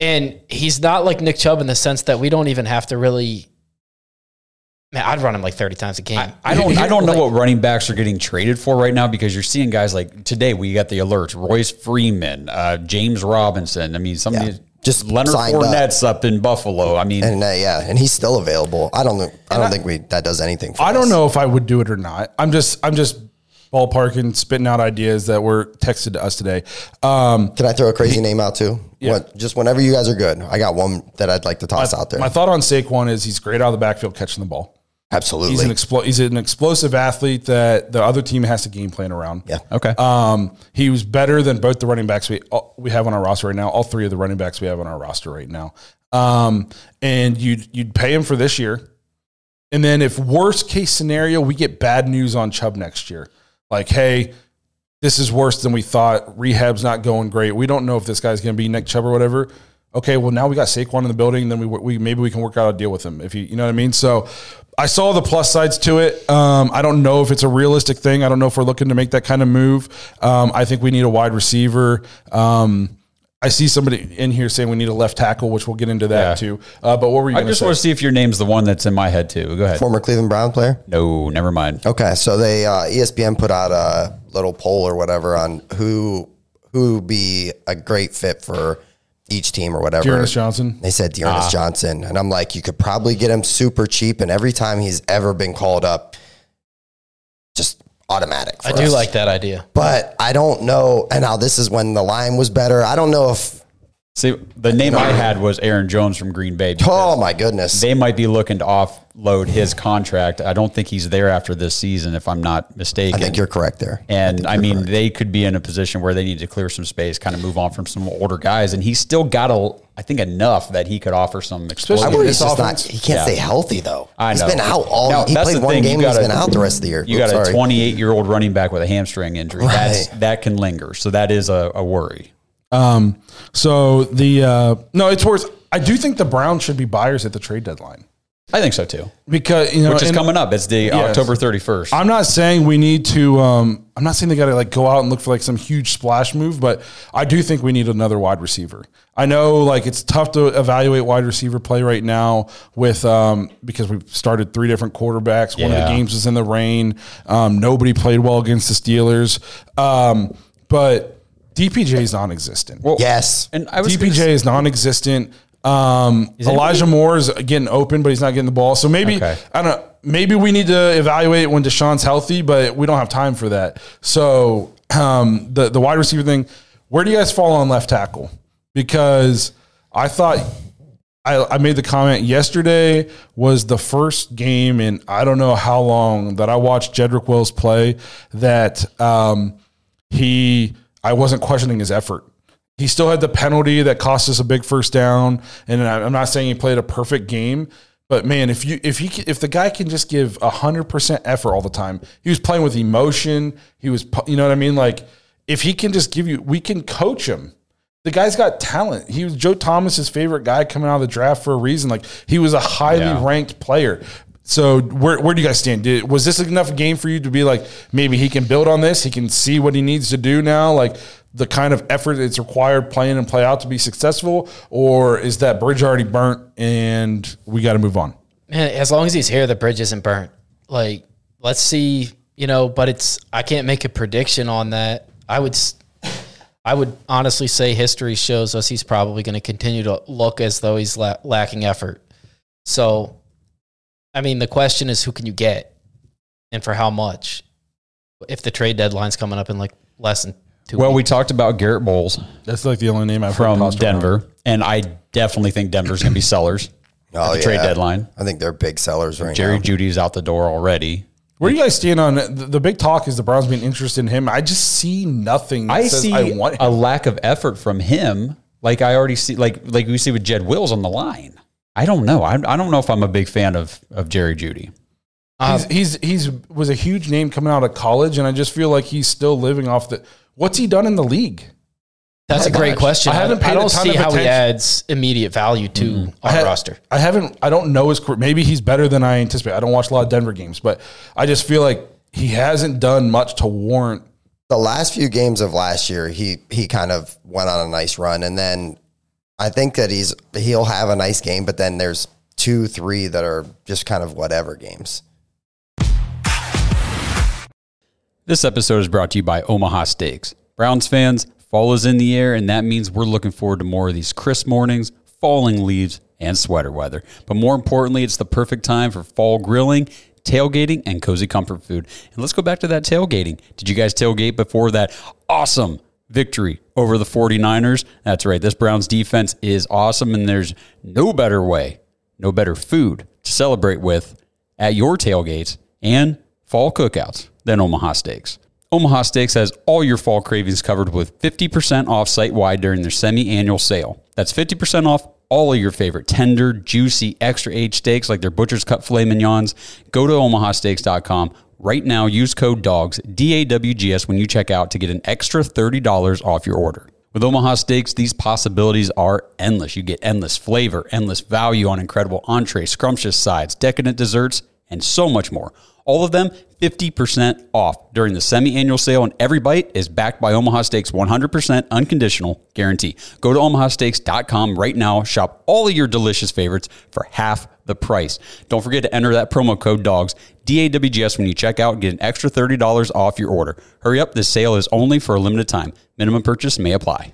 And he's not like Nick Chubb in the sense that we don't even have to really. Man, I'd run him like thirty times a game. I don't. I don't know Like- what running backs are getting traded for right now because you're seeing guys like today. We got the alerts: Royce Freeman, uh, James Robinson. I mean, some Yeah, these just Leonard signed up. Fournette's up. in Buffalo. I mean, And uh, yeah, and he's still available. I don't know. I don't think we that does anything. for I don't us. know if I would do it or not. I'm just I'm just ballparking, spitting out ideas that were texted to us today. Um, Can I throw a crazy name out too? What, just whenever you guys are good. I got one that I'd like to toss out there. my thought on Saquon is he's great out of the backfield catching the ball. Absolutely. He's an explo- he's an explosive athlete that the other team has to game plan around. Yeah. Okay. Um, he was better than both the running backs we all, we have on our roster right now. All three of the running backs we have on our roster right now. Um, and you'd you'd pay him for this year, and then if worst case scenario we get bad news on Chubb next year, like hey, this is worse than we thought. Rehab's not going great. We don't know if this guy's going to be Nick Chubb or whatever. Okay, well now we got Saquon in the building. Then we, we maybe we can work out a deal with him if you you know what I mean. So I saw the plus sides to it. Um, I don't know if it's a realistic thing. I don't know if we're looking to make that kind of move. Um, I think we need a wide receiver. Um, I see somebody in here saying we need a left tackle, which we'll get into that Yeah. too. Uh, but what were you I just say? want to see if your name's the one that's in my head too. Go ahead. Former Cleveland Brown player. No, never mind. Okay, so they uh, ESPN put out a little poll or whatever on who who would be a great fit for each team or whatever. D'Ernest Johnson. They said D'Ernest ah. Johnson, and I'm like, you could probably get him super cheap, and every time he's ever been called up, just automatic. I for do us. like that idea. but I don't know. And now this is when the line was better. I don't know if. See, the name I had was Aaron Jones from Green Bay. Oh my goodness! They might be looking to offload his contract. I don't think he's there after this season, if I'm not mistaken. I think you're correct there. And I, mean, they could be in a position where they need to clear some space, kind of move on from some older guys. And he's still got a, I think, enough that he could offer some I explosive. worry this he's just not. He can't Yeah. stay healthy though. I He's know. been out all. Now, he played one thing, you game. He's got been a- out the rest of the year. You Oops, got a 28 year old running back with a hamstring injury. That's that can linger. So that is a, a worry. Um, so the uh, no, it's worth. I do think the Browns should be buyers at the trade deadline I think so too. because you know, Which is and coming up. It's the October 31st. I'm not saying we need to. Um, I'm not saying they got to like go out and look for like some huge splash move, but I do think we need another wide receiver. I know like it's tough to evaluate wide receiver play right now with um, because we've started three different quarterbacks. One of the games was in the rain. Um, nobody played well against the Steelers, um, but DPJ is non-existent. Well, Yes. And I was gonna DPJ is non-existent. Um, Elijah Moore is getting open, but he's not getting the ball. So maybe Okay. I don't know. Maybe we need to evaluate when Deshaun's healthy, but we don't have time for that. So um, the the wide receiver thing. Where do you guys fall on left tackle? Because I thought I, I made the comment yesterday was the first game in I don't know how long that I watched Jedrick Wills play that um, he I wasn't questioning his effort. He still had the penalty that cost us a big first down, and I'm not saying he played a perfect game, but man, if you if he if the guy can just give hundred percent effort all the time, he was playing with emotion. He was you know what I mean. Like if he can just give you, we can coach him. The guy's got talent. He was Joe Thomas's favorite guy coming out of the draft for a reason. Like he was a highly Yeah. ranked player. So where where do you guys stand? Did, was this enough game for you to be like maybe he can build on this? He can see what he needs to do now, like the kind of effort that's required playing and play out to be successful, or is that bridge already burnt and we got to move on? Man, as long as he's here, the bridge isn't burnt. Like, let's see, you know. But it's I can't make a prediction on that. I would, I would honestly say history shows us he's probably going to continue to look as though he's la- lacking effort. So, I mean, the question is, who can you get, and for how much? If the trade deadline's coming up in like less than two. well, we talked about Garett Bolles That's like the only name I've heard from tossed around. Denver, and I definitely think Denver's going to be sellers Oh, at the trade yeah. deadline. I think they're big sellers right Jerry now. Jeudy's out the door already. Where do you guys stand on the, the big talk? Is the Browns being interested in him? I just see nothing. That I says see I want him. a lack of effort from him. Like I already see, like like we see with Jed Wills on the line. I don't know. I, I don't know if I'm a big fan of of Jerry Jeudy. Um, he's, he's he's was a huge name coming out of college, and I just feel like he's still living off the. What's he done in the league? That's a great much. question. I I, haven't I paid a don't ton see of how he adds immediate value to mm-hmm. our I ha- roster. I haven't. I don't know his career. Maybe he's better than I anticipate. I don't watch a lot of Denver games, but I just feel like he hasn't done much to warrant. the last few games of last year, he he kind of went on a nice run, and then I think that he's he'll have a nice game, but then there's two, three that are just kind of whatever games. This episode is brought to you by Omaha Steaks. Browns fans, fall is in the air, and that means we're looking forward to more of these crisp mornings, falling leaves, and sweater weather. But more importantly, it's the perfect time for fall grilling, tailgating, and cozy comfort food. And let's go back to that tailgating. Did you guys tailgate before that awesome victory over the 49ers? That's right. This Browns defense is awesome, and there's no better way, no better food to celebrate with at your tailgates and fall cookouts than Omaha Steaks. Omaha Steaks has all your fall cravings covered with 50% off site wide during their semi annual sale. That's 50% off all of your favorite tender, juicy, extra aged steaks like their butcher's cut filet mignons. Go to omahasteaks.com right now. Use code DAWGS, D A W G S, when you check out to get an extra $30 off your order. With Omaha Steaks, these possibilities are endless. You get endless flavor, endless value on incredible entrees, scrumptious sides, decadent desserts, and so much more. All of them 50% off during the semi-annual sale, and every bite is backed by Omaha Steaks 100% unconditional guarantee. Go to omahasteaks.com right now, shop all of your delicious favorites for half the price. Don't forget to enter that promo code DAWGS, D-A-W-G-S, when you check out get an extra $30 off your order. Hurry up, this sale is only for a limited time. Minimum purchase may apply.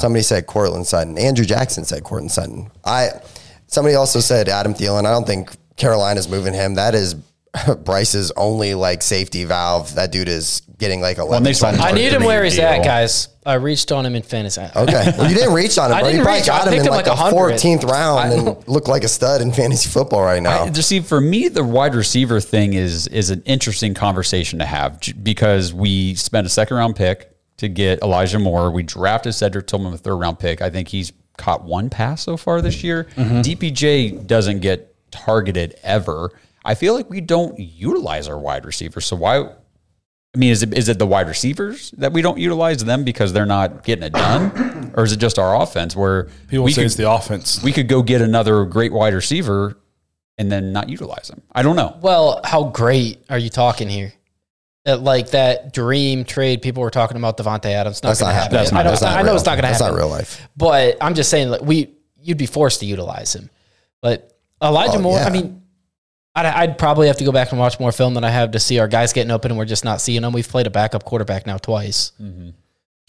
Somebody said Courtland Sutton. Andrew Jackson said Courtland Sutton. I. Somebody also said Adam Thielen. I don't think Carolina's moving him. That is Bryce's only like safety valve. That dude is getting like 11. they signed 12 I need him Three where he's deal. at, guys. I reached on him in fantasy. Okay. Well, you didn't reach on him, I bro. You didn't probably reach. I got him in like, like the 100. 14th round and look like a stud in fantasy football right now. I, just see, for me, the wide receiver thing is is an interesting conversation to have because we spent a second round pick to get Elijah Moore. We drafted Cedric Tillman with a third round pick. I think he's caught one pass so far this year. Mm-hmm. DPJ doesn't get targeted ever. I feel like we don't utilize our wide receivers. So why? I mean, is it is it the wide receivers that we don't utilize them because they're not getting it done, or is it just our offense where People we say could, it's the offense. we could go get another great wide receiver and then not utilize them? I don't know. Well, how great are you talking here? That, like that dream trade people were talking about Davante Adams. Not That's not to happen. happening. I know, that's not I know it's not going to happen. That's not real life. But I'm just saying, like we, you'd be forced to utilize him. But Elijah Oh, Moore, yeah. I mean, I'd, I'd probably have to go back and watch more film than I have to see our guys getting open and we're just not seeing them. We've played a backup quarterback now twice.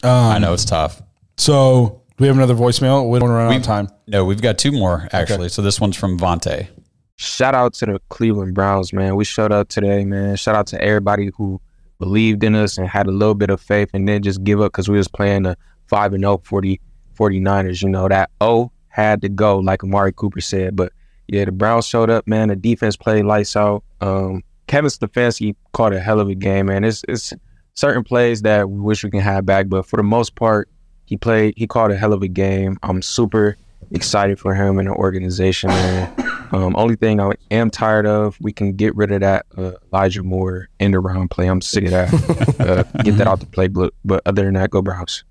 I know it's tough. Um, So, do we have another voicemail? We don't run out of time. No, we've got two more actually. So this one's from Vontae. Shout out to the Cleveland Browns, man. We showed up today, man. Shout out to everybody who believed in us and had a little bit of faith and then just give up because we was playing the 5 and 0 40, 49ers. You know, that O had to go, like Amari Cooper said. But yeah, the Browns showed up, man. The defense played lights out. Um, Kevin Stefanski caught a hell of a game, man. It's, it's certain plays that we wish we can have back, but for the most part, he played, he caught a hell of a game. I'm super excited for him and the organization, man. Um, only thing I am tired of, we can get rid of that uh, Elijah Moore end around play. I'm sick of that. uh, get that out the playbook. But other than that, go Browns.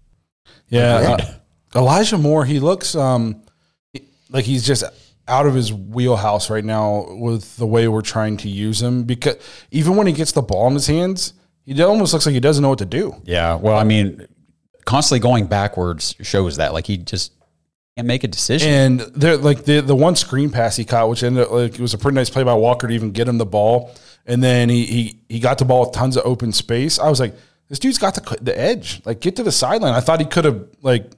Yeah, uh, Elijah Moore. He looks um like he's just out of his wheelhouse right now with the way we're trying to use him. Because even when he gets the ball in his hands, he almost looks like he doesn't know what to do. Yeah. Well, I mean, constantly going backwards shows that like he just can't make a decision. And there, like the the one screen pass he caught, which ended up, like it was a pretty nice play by Walker to even get him the ball, and then he he he got the ball with tons of open space. I was like, this dude's got the the edge. Like get to the sideline. I thought he could have like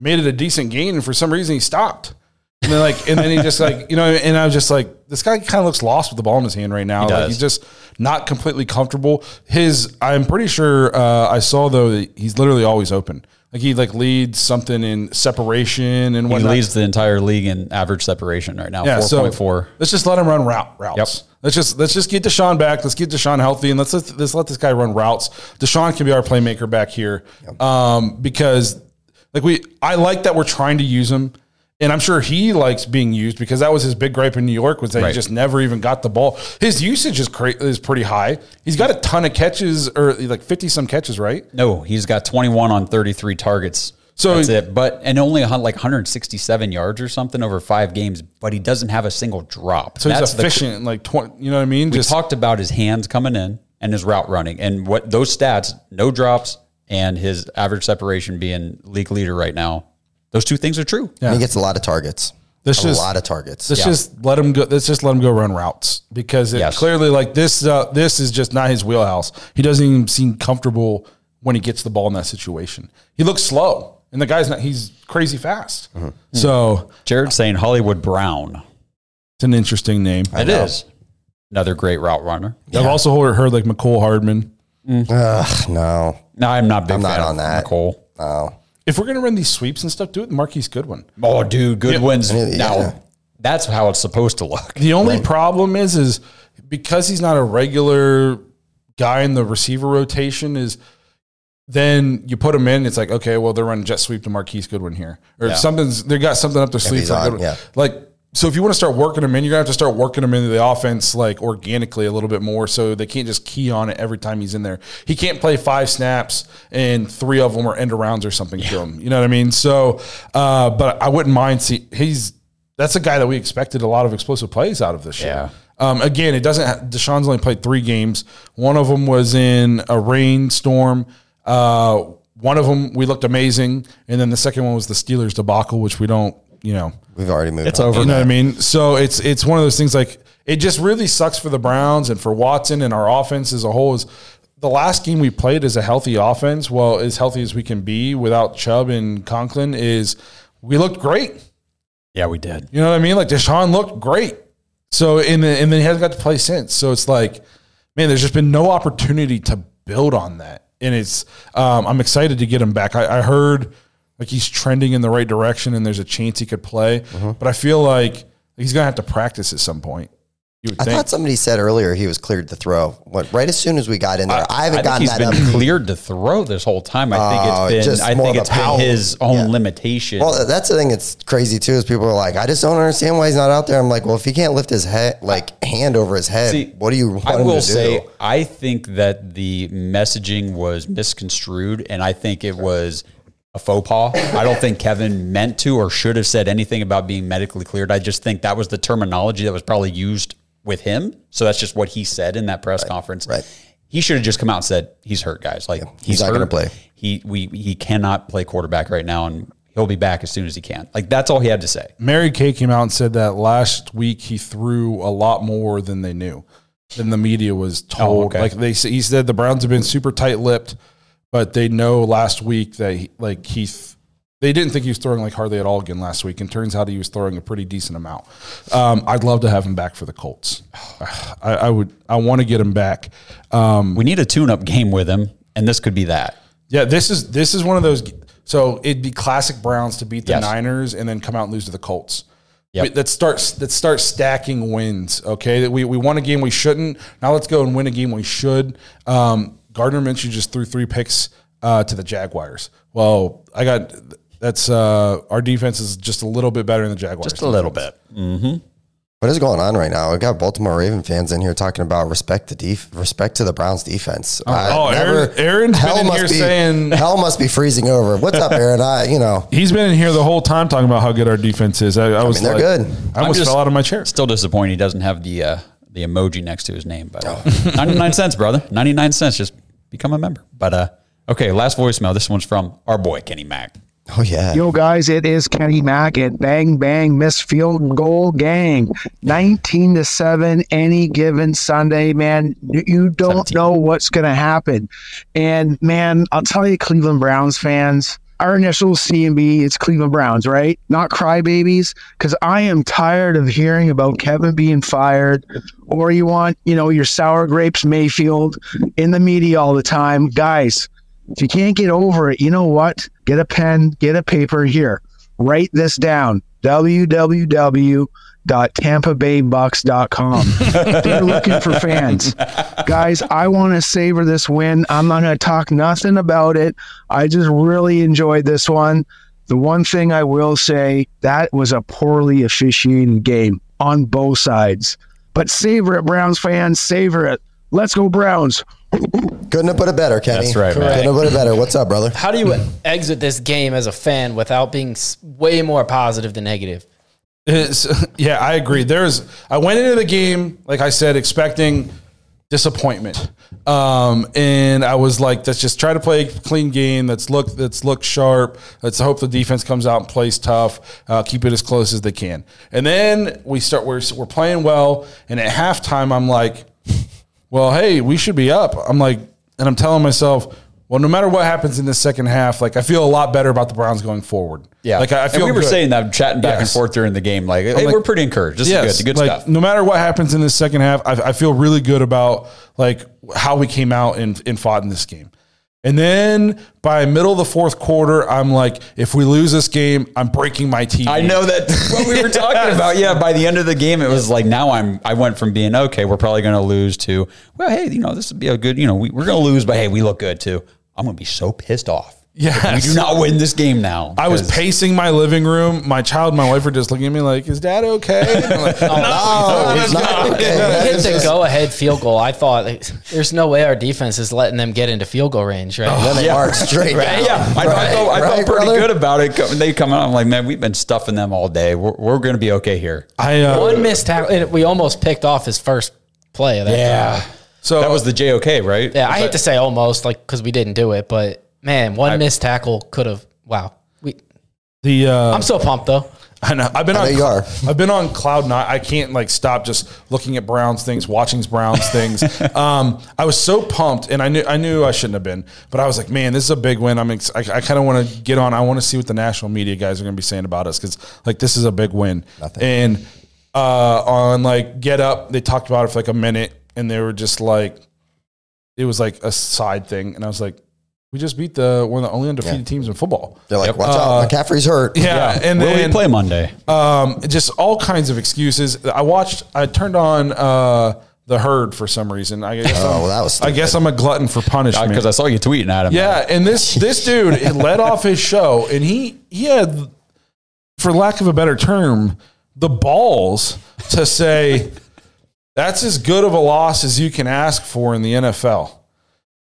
made it a decent gain, and for some reason he stopped. And then like and then he just like you know, and I was just like, this guy kind of looks lost with the ball in his hand right now. He Like he's just not completely comfortable. His I'm pretty sure uh, I saw though that he's literally always open. Like he like leads something in separation and he leads the entire league in average separation right now. Yeah, four so point four. let's just let him run route routes. Yep. Let's just let's just get Deshaun back. Let's get Deshaun healthy, and let's let, let's let this guy run routes. Deshaun can be our playmaker back here, um, because like we, I like that we're trying to use him, And I'm sure he likes being used because that was his big gripe in New York was that Right. he just never even got the ball. His usage is cra- is pretty high. He's got a ton of catches or like 50 some catches, right? No, he's got 21 on 33 targets. So- that's it. But and only like 167 yards or something over five games. But he doesn't have a single drop. So he's That's the- efficient, like 20, you know what I mean? we talked about his hands coming in and his route running and what those stats, no drops, and his average separation being league leader right now. Those two things are true. And he gets a lot of targets. This a just- lot of targets. Let's just let him go. Let's just let him go run routes because it Yes. clearly like this. Uh, this is just not his wheelhouse. He doesn't even seem comfortable when he gets the ball in that situation. He looks slow, and the guy's not. He's crazy fast. So Jared's saying Hollywood Brown. it's an interesting name. It is another great route runner. I've also heard, heard like Mecole Hardman. Ugh, no, No, I'm not big I'm not on of that. Nicole. no. If we're gonna run these sweeps and stuff, do it with Marquise Goodwin. Oh, dude, good wins. Yeah. Now that's how it's supposed to look. The only problem is, is because he's not a regular guy in the receiver rotation. Is then you put him in, it's like okay, well they're running jet sweep to Marquise Goodwin here, or Yeah. something's they got something up their sleeve. he's for on, Goodwin. yeah. Like so, if you want to start working him in, you're gonna have to start working him into the offense like organically a little bit more. So they can't just key on it every time he's in there. He can't play five snaps and three of them are end arounds or something to him. You know what I mean? So, uh, but I wouldn't mind see he's that's a guy that we expected a lot of explosive plays out of this year. Um, again, it doesn't. Ha- Deshaun's only played three games. One of them was in a rainstorm. Uh, one of them we looked amazing, and then the second one was the Steelers debacle, which we don't. You know, We've already moved. It's on. over. you know what I mean. So it's it's one of those things like it just really sucks for the Browns and for Watson and our offense as a whole. Is the last game we played as a healthy offense, well, as healthy as we can be without Chubb and Conklin, is we looked great. Yeah, we did. You know what I mean? Like Deshaun looked great. So and then, and then he hasn't got to play since. So it's like, man, there's just been no opportunity to build on that. And it's um, I'm excited to get him back. I, I heard like he's trending in the right direction and there's a chance he could play. Mm-hmm. But I feel like he's gonna have to practice at some point. I think. thought somebody said earlier he was cleared to throw. What right as soon as we got in there, I, haven't I think gotten he's that been up. cleared to throw this whole time. I think Oh, it's been. just I think of it's a power- been his own yeah. limitation. Well, that's the thing that's crazy too is people are like, I just don't understand why he's not out there. I'm like, well, if he can't lift his head, like hand over his head, See, what do you want I him will to say, do? I think that the messaging was misconstrued, and I think it was a faux pas. I don't think Kevin meant to or should have said anything about being medically cleared. I just think that was the terminology that was probably used with him. So that's just what he said in that press conference. right. He should have just come out and said he's hurt, guys. Like he's not gonna play. He we he cannot play quarterback right now, and he'll be back as soon as he can. Like that's all he had to say. Mary Kay came out and said that last week he threw a lot more than they knew, than the media was oh, told. Oh, okay. Like they, s- he said, the Browns have been super tight lipped, but they know last week that he, like he, th- they didn't think he was throwing like hardly at all again last week, and turns out he was throwing a pretty decent amount. Um, I'd love to have him back for the Colts. I, I would. I want to get him back. Um, We need a tune-up game with him, and this could be that. yeah, this is this is one of those. So it'd be classic Browns to beat the Yes. Niners and then come out and lose to the Colts. Yep. That starts that starts stacking wins. Okay, that we we won a game we shouldn't. Now let's go and win a game we should. Um, Gardner Minshew just threw three picks uh, to the Jaguars. Well, I got that's uh, our defense is just a little bit better than the Jaguars. Just a little defense. bit. What is going on right now? We got Baltimore Raven fans in here talking about respect to def- respect to the Browns defense. I oh, Aaron- Aaron's been in must here be, saying- hell must be freezing over. What's up, Aaron? I you know He's been in here the whole time talking about how good our defense is. I, I was they're like- good. I almost just- fell out of my chair. Still disappointed he doesn't have the uh, the emoji next to his name. But uh, Oh. 99 cents, brother. 99 cents. Just become a member. But uh, okay, last voicemail. This one's from our boy, Kenny Mack. oh yeah. Yo, guys, it is Kenny Mack at Bang Bang Miss Field Goal Gang. 19 to 7 any given Sunday, man. You- You don't 17. know what's going to happen. And, man, I'll tell you, Cleveland Browns fans, our initials CMB, it's Cleveland Browns, right? Not crybabies, because I am tired of hearing about Kevin being fired, or you want, you know, your sour grapes Mayfield in the media all the time. Guys, if you can't get over it, you know what? Get a pen, get a paper here. Write this down. www.tampabaybucks.com. They're looking for fans. Guys, I want to savor this win. I'm not going to talk nothing about it. I just really enjoyed this one. The one thing I will say, that was a poorly officiated game on both sides. But savor it, Browns fans, savor it. Let's go, Browns. Couldn't have put it better, Kenny. That's right, man. Couldn't have put it better. What's up, brother? How do you exit this game as a fan without being way more positive than negative? It's, yeah, I agree. There's I went into the game like I said expecting disappointment. Um, and I was like, let's just try to play a clean game. Let's look, let's look sharp. Let's hope the defense comes out and plays tough. Uh, keep it as close as they can. And then we start. We're we're playing well. And at halftime, I'm like, well, hey, we should be up. I'm like, and I'm telling myself, well, no matter what happens in the second half, like I feel a lot better about the Browns going forward. Yeah, like I, I feel. and we were good. saying that, chatting back and forth during the game. Like, hey, like- we're pretty encouraged. This is good. Good like, stuff. No matter what happens in the second half, I, I feel really good about like how we came out and, and fought in this game. And then by middle of the fourth quarter, I'm like, if we lose this game, I'm breaking my TV. I know that what we were talking about. Yeah, by the end of the game, it was like now I'm. I went from being okay, we're probably going to lose to well, hey, you know, this would be a good. You know, we, we're going to lose, but hey, we look good too. I'm going to be so pissed off. Yeah, if we do not win this game now. I was pacing my living room. My child my wife were just looking at me like, "Is Dad okay?" And I'm like, No, it's not okay. That Hit the go ahead field goal. I thought like, there's no way our defense is letting them get into field goal range, right? Then they Yeah. march straight Right, down. Yeah, I, I felt, I right, pretty brother? good about it. Co- They come out. I'm like, man, we've been stuffing them all day. We're, we're going to be okay here. I uh, One missed tackle. We almost picked off his first play of that. Drive. so that was the JOK, right? Yeah, I hate to say almost like because we didn't do it, but man, one missed tackle could have. Wow, we. the. Uh, I'm so pumped though. I know. I've been I on. you are. I've been on cloud nine. I can't like stop just looking at Browns things, watching Browns things. Um, I was so pumped, and I knew I knew I shouldn't have been, but I was like, man, this is a big win. I'm. Ex- I, I kind of want to get on. I want to see what the national media guys are going to be saying about us because like this is a big win. Nothing. And uh, on like Get Up, they talked about it for like a minute, and they were just like, it was like a side thing, and I was like, we just beat the one of the only undefeated Yeah. teams in football. They're like, Yep. watch Uh, out, McCaffrey's hurt. Yeah, and Will then we play Monday? um, just all kinds of excuses. I watched. I turned on uh, the herd for some reason. I guess. Oh, I'm, well, that was I guess I'm a glutton for punishment. Because I saw you tweeting at him. yeah, and this this dude it led off his show, and he he had, for lack of a better term, the balls to say that's as good of a loss as you can ask for in the NFL.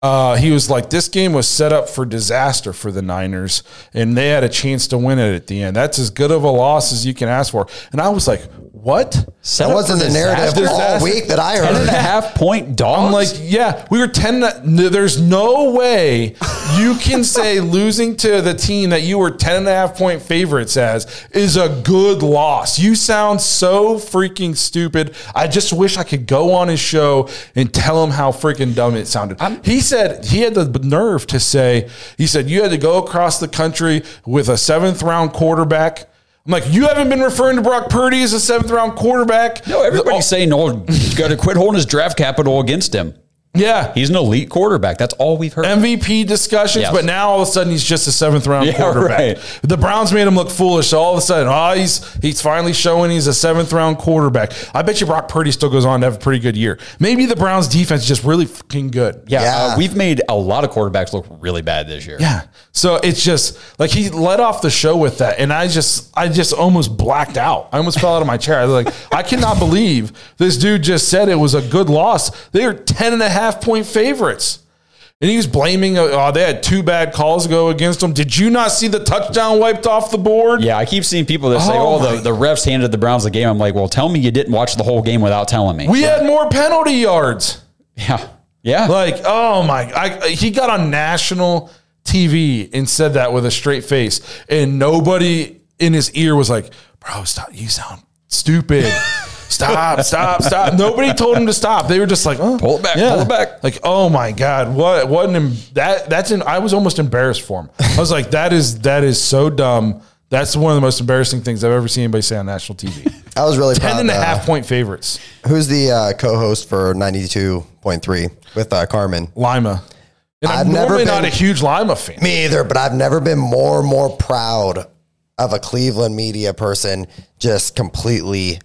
Uh, he was like, this game was set up for disaster for the Niners, and they had a chance to win it at the end. That's as good of a loss as you can ask for. And I was like, what? That wasn't the narrative all week that I Ten and a heard. half point dogs. I'm like, yeah, we were 10. no, There's no way you can say losing to the team that you were 10 and a half point favorites as is a good loss. You sound so freaking stupid. I just wish I could go on his show and tell him how freaking dumb it sounded. he said he had the nerve to say, he said, you had to go across the country with a seventh round quarterback. I'm like, you haven't been referring to Brock Purdy as a seventh round quarterback. no, everybody's saying, no, got to quit holding his draft capital against him. Yeah. He's an elite quarterback. That's all we've heard. MVP discussions, Yes. but now all of a sudden he's just a seventh round Yeah, quarterback. right. The Browns made him look foolish. So all of a sudden, oh, he's he's finally showing he's a seventh round quarterback. I bet you Brock Purdy still goes on to have a pretty good year. Maybe the Browns defense is just really fucking good. yeah, Yeah. Uh, we've made a lot of quarterbacks look really bad this year. Yeah. So it's just like he let off the show with that. And I just I just almost blacked out. I almost fell out of my chair. I was like, I cannot believe this dude just said it was a good loss. They are 10 and a half point favorites. And he was blaming, uh, oh, they had two bad calls go against them. Did you not see the touchdown wiped off the board? Yeah, I keep seeing people that say, Oh "Oh, the, the refs handed the Browns the game." I'm like, "Well, tell me you didn't watch the whole game without telling me." We had more penalty yards. yeah, yeah. Like, oh my! I, he got on national TV and said that with a straight face, and nobody in his ear was like, "Bro, stop! You sound stupid. Stop! Stop! Stop!" Nobody told him to stop. They were just like, "Oh, Pull it back, pull it back." Like, oh my god, what? What an em- that? That's an. I was almost embarrassed for him. I was like, that is that is so dumb. That's one of the most embarrassing things I've ever seen anybody say on national TV. I was really 10 proud. and a uh, half point favorites. Who's the uh, co-host for 92.3 with uh, Carman? Lima. And I'm I've never normally not a huge Lima fan. Me either, but I've never been more more proud of a Cleveland media person just completely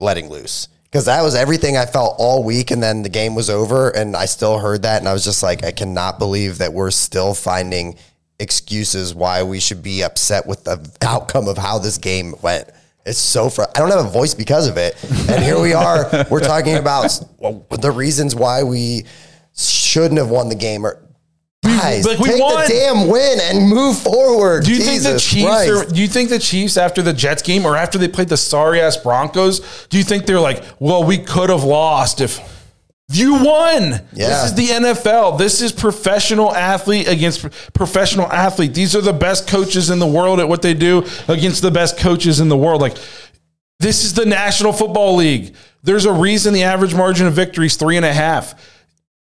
letting loose. Because that was everything I felt all week, and then the game was over, and I still heard that, and I was just like, I cannot believe that we're still finding excuses why we should be upset with the outcome of how this game went. It's so fr- I don't have a voice because of it. And here we are. We're talking about the reasons why we shouldn't have won the game. Or guys, like, we take won. the damn win and move forward. Do you think the Chiefs are, do you think the Chiefs after the Jets game or after they played the sorry ass Broncos, do you think they're like, well, we could have lost if you won? Yeah. This is the NFL. This is professional athlete against professional athlete. These are the best coaches in the world at what they do against the best coaches in the world. Like this is the National Football League. There's a reason the average margin of victory is three and a half.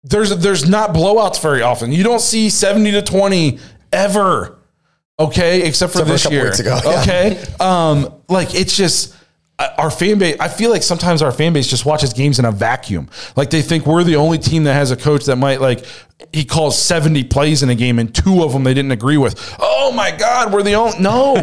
There's there's not blowouts very often. You don't see 70 to 20 ever. Okay, except for Except for this couple year. ago, yeah. Okay, um, like it's just uh, our fan base. I feel like sometimes our fan base just watches games in a vacuum. Like they think we're the only team that has a coach that might like he calls seventy plays in a game and two of them they didn't agree with. Oh my God, we're the only no.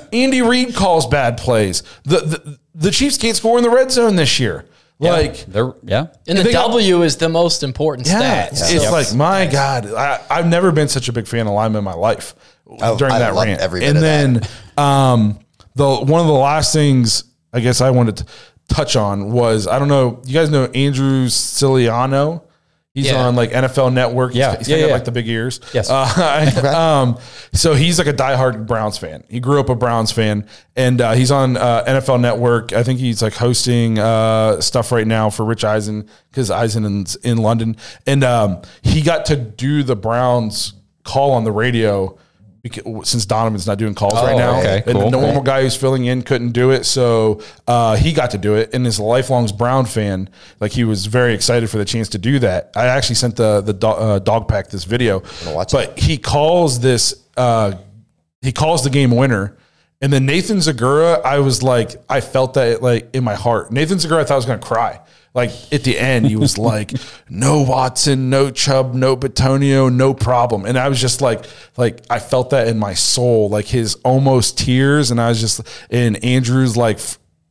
Andy Reid calls bad plays. The, the the Chiefs can't score in the red zone this year. Like They're yeah. And the They got- W is the most important yeah, stat. it's So- like my God, I, I've never been such a big fan of linemen in my life Oh, during I that rant. every and then um, the one of the last things I guess I wanted to touch on was I don't know, you guys know Andrew Siciliano. He's Yeah. on like NFL Network. He's- Yeah. he's Yeah, got yeah. like the big ears. Yes. Uh, um, so he's like a diehard Browns fan. He grew up a Browns fan, and uh, he's on uh, NFL Network. I think he's like hosting uh, stuff right now for Rich Eisen because Eisen's in London, and um, he got to do the Browns call on the radio. Because, since Donovan's not doing calls right now, okay, and cool. the normal guy who's filling in couldn't do it, so uh, he got to do it. And as a lifelong Brown fan, like he was very excited for the chance to do that. I actually sent the the do, uh, Dawg Pack this video, but he calls this uh, he calls the game winner. And then Nathan Zagura, I was like, I felt that like in my heart. Nathan Zagura, I thought I was gonna cry. Like at the end, he was like, "No Watson, no Chubb, no Bitonio, no problem." And I was just like, like I felt that in my soul, like his almost tears. And I was just, and Andrew's like,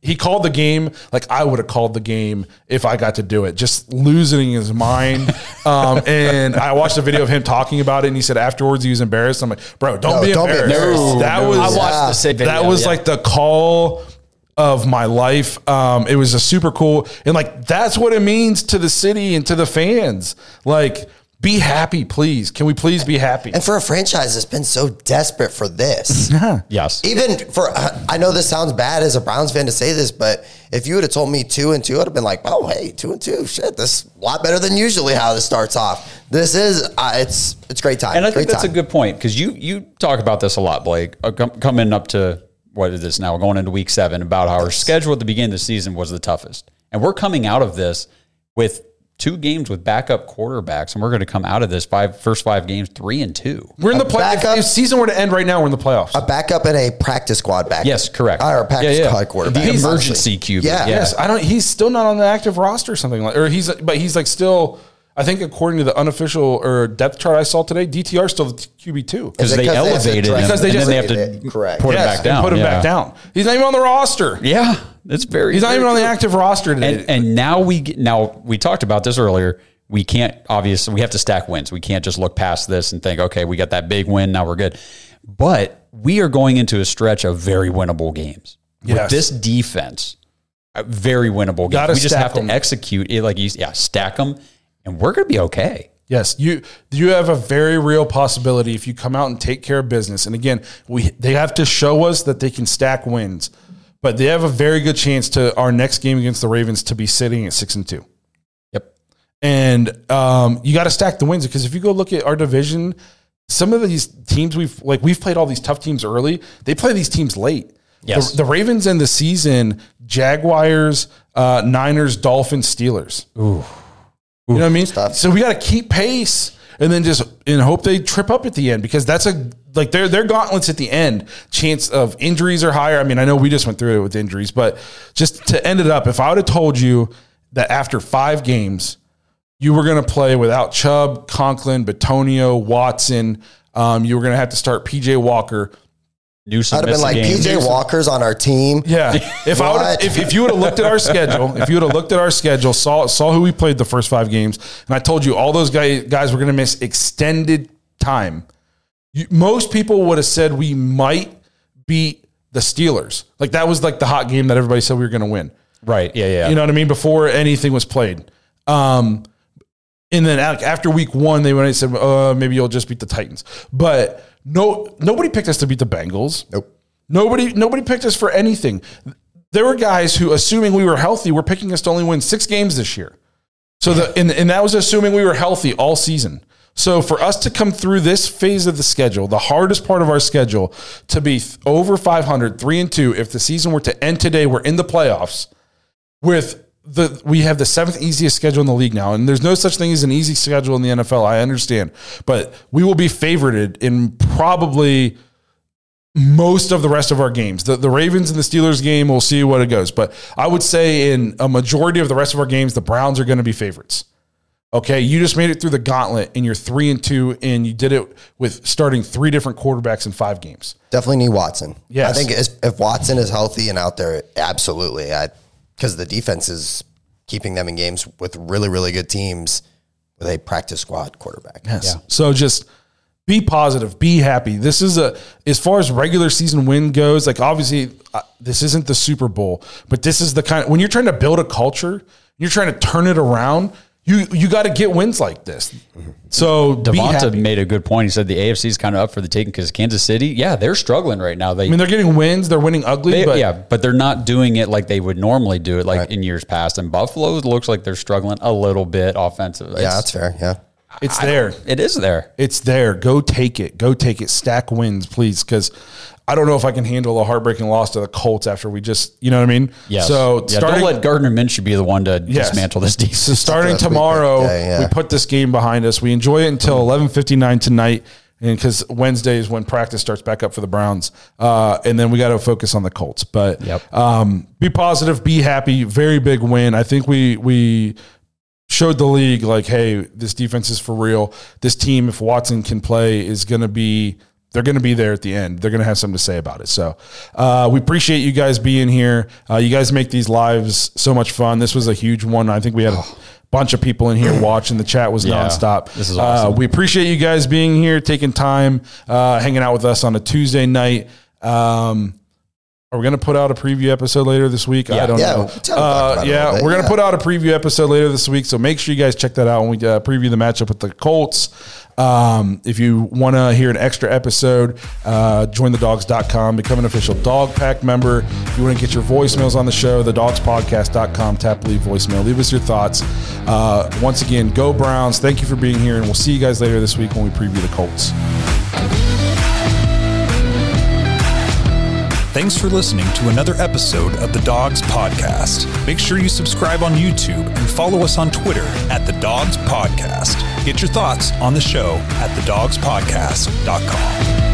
he called the game like I would have called the game if I got to do it, just losing his mind. um, and I watched a video of him talking about it, and he said afterwards he was embarrassed. I'm like, bro, don't, No, be, don't be embarrassed. embarrassed. That No, was I watched Yeah. the same video. that was yeah. like the call of my life. Um, it was a super cool, and like that's what it means to the city and to the fans. Like, be happy, please. Can we please be happy? And for a franchise that's been so desperate for this, Yes. even for uh, I know this sounds bad as a Browns fan to say this, but if you would have told me two and two, I'd have been like, oh hey, two and two, shit, this is a lot better than usually how this starts off. This is uh, it's it's great time. And I great think that's time. a good point because you you talk about this a lot, Blake. Uh, com- coming up to what is this now? We're going into week seven about how our schedule at the beginning of the season was the toughest, and we're coming out of this with two games with backup quarterbacks, and we're going to come out of this five first five games three and two. We're in the play. If, backup- if season were to end right now, we're in the playoffs. a backup and a practice squad back. Yes, correct. Or a practice Yeah, yeah. squad quarterback. The emergency QB. Yeah. Yeah. Yes, I don't. He's still not on the active roster or something like, or he's, but he's like still. I think according to the unofficial or depth chart I saw today, DTR still the QB two because Is it they 'cause they have to elevated him, Because they and just- they have to Correct. put him Yes, back down. Put him yeah. back down. He's not even on the roster. Yeah, it's very. He's not very even on the active roster today. And and now we get- now we talked about this earlier. We can't obviously we have to stack wins. We can't just look past this and think, okay, we got that big win, now we're good. But we are going into a stretch of very winnable games. Yes. With this defense, very winnable games. Gotta We just stack have them. to execute it like you yeah, stack them, and we're going to be okay. Yes, you you have a very real possibility if you come out and take care of business. And again, we they have to show us that they can stack wins, but they have a very good chance to our next game against the Ravens to be sitting at six and two. Yep. And um, you got to stack the wins because if you go look at our division, some of these teams we've like we've played all these tough teams early. They play these teams late. Yes. The, the Ravens end the season: Jaguars, uh, Niners, Dolphins, Steelers. Ooh. You know what I mean? So we got to keep pace and then just and hope they trip up at the end because that's a like their their gauntlets at the end. Chance of injuries are higher. I mean, I know we just went through it with injuries, but just to end it up, if I would have told you that after five games you were going to play without Chubb, Conklin, Bitonio, Watson, um, you were going to have to start PJ Walker. Newsome I'd have been like game. PJ Walker's on our team. Yeah. If I would if, if you would have looked at our schedule, if you would have looked at our schedule, saw saw who we played the first five games, and I told you all those guys guys were going to miss extended time, you, most people would have said we might beat the Steelers. Like that was like the hot game that everybody said we were going to win. Right. Yeah. Yeah. You know what I mean? Before anything was played. Um, and then after week one, they went and said, uh, maybe you'll just beat the Titans. But no, nobody picked us to beat the Bengals. Nope. Nobody, nobody picked us for anything. There were guys who, assuming we were healthy, were picking us to only win six games this year. So the and, and that was assuming we were healthy all season. So for us to come through this phase of the schedule, the hardest part of our schedule, to be over 500, three and two, if the season were to end today, we're in the playoffs with the we have the seventh easiest schedule in the league now, and there's no such thing as an easy schedule in the NFL. I understand, but we will be favored in probably most of the rest of our games. The the Ravens and the Steelers game, we'll see what it goes. But I would say in a majority of the rest of our games, the Browns are going to be favorites. Okay, you just made it through the gauntlet, and you're three and two, and you did it with starting three different quarterbacks in five games. Definitely need Watson. Yes. I think if Watson is healthy and out there, absolutely. I because the defense is keeping them in games with really really good teams with a practice squad quarterback. Yes. So just be positive, be happy. This is a as far as regular season win goes. Like obviously, uh, this isn't the Super Bowl, but this is the kind when you're trying to build a culture, you're trying to turn it around. You you got to get wins like this. So Devonta made a good point. He said the AFC is kind of up for the taking because Kansas City, yeah, they're struggling right now. They, I mean, they're getting wins. They're winning ugly, they- but yeah, but they're not doing it like they would normally do it, like in years past. And Buffalo looks like they're struggling a little bit offensively. Yeah, that's fair. Yeah. it's there. it is there. It's there. Go take it. Go take it. Stack wins, please, because I don't know if I can handle a heartbreaking loss to the Colts after we just, you know what I mean? Yes. So yeah, starting, don't let Gardner Minshew be the one to Yes. dismantle this defense. So starting That's what we tomorrow, picked, yeah, yeah. we put this game behind us. We enjoy it until eleven fifty nine tonight, and because Wednesday is when practice starts back up for the Browns, uh, and then we got to focus on the Colts. But Yep. um, be positive, be happy. Very big win. I think we we showed the league like, hey, this defense is for real. This team, if Watson can play, is going to be. They're going to be there at the end. They're going to have something to say about it. So, uh, we appreciate you guys being here. Uh, you guys make these lives so much fun. This was a huge one. I think we had a bunch of people in here watching. The chat was Yeah, nonstop. this is Uh, awesome. we appreciate you guys being here, taking time, uh, hanging out with us on a Tuesday night. Um, are we going to put out a preview episode later this week? I don't Yeah, know. we'll Uh, about it a yeah, we're going to yeah. put out a preview episode later this week. So make sure you guys check that out when we uh, preview the matchup with the Colts. Um, if you want to hear an extra episode, uh, join thedawgs.com, become an official Dawg Pack member. If you want to get your voicemails on the show, thedawgspodcast.com, tap leave voicemail. Leave us your thoughts. Uh, once again, go Browns. Thank you for being here, and we'll see you guys later this week when we preview the Colts. Thanks for listening to another episode of the Dawgs Podcast. Make sure you subscribe on YouTube and follow us on Twitter at the Dawgs Podcast. Get your thoughts on the show at thedawgspodcast.com.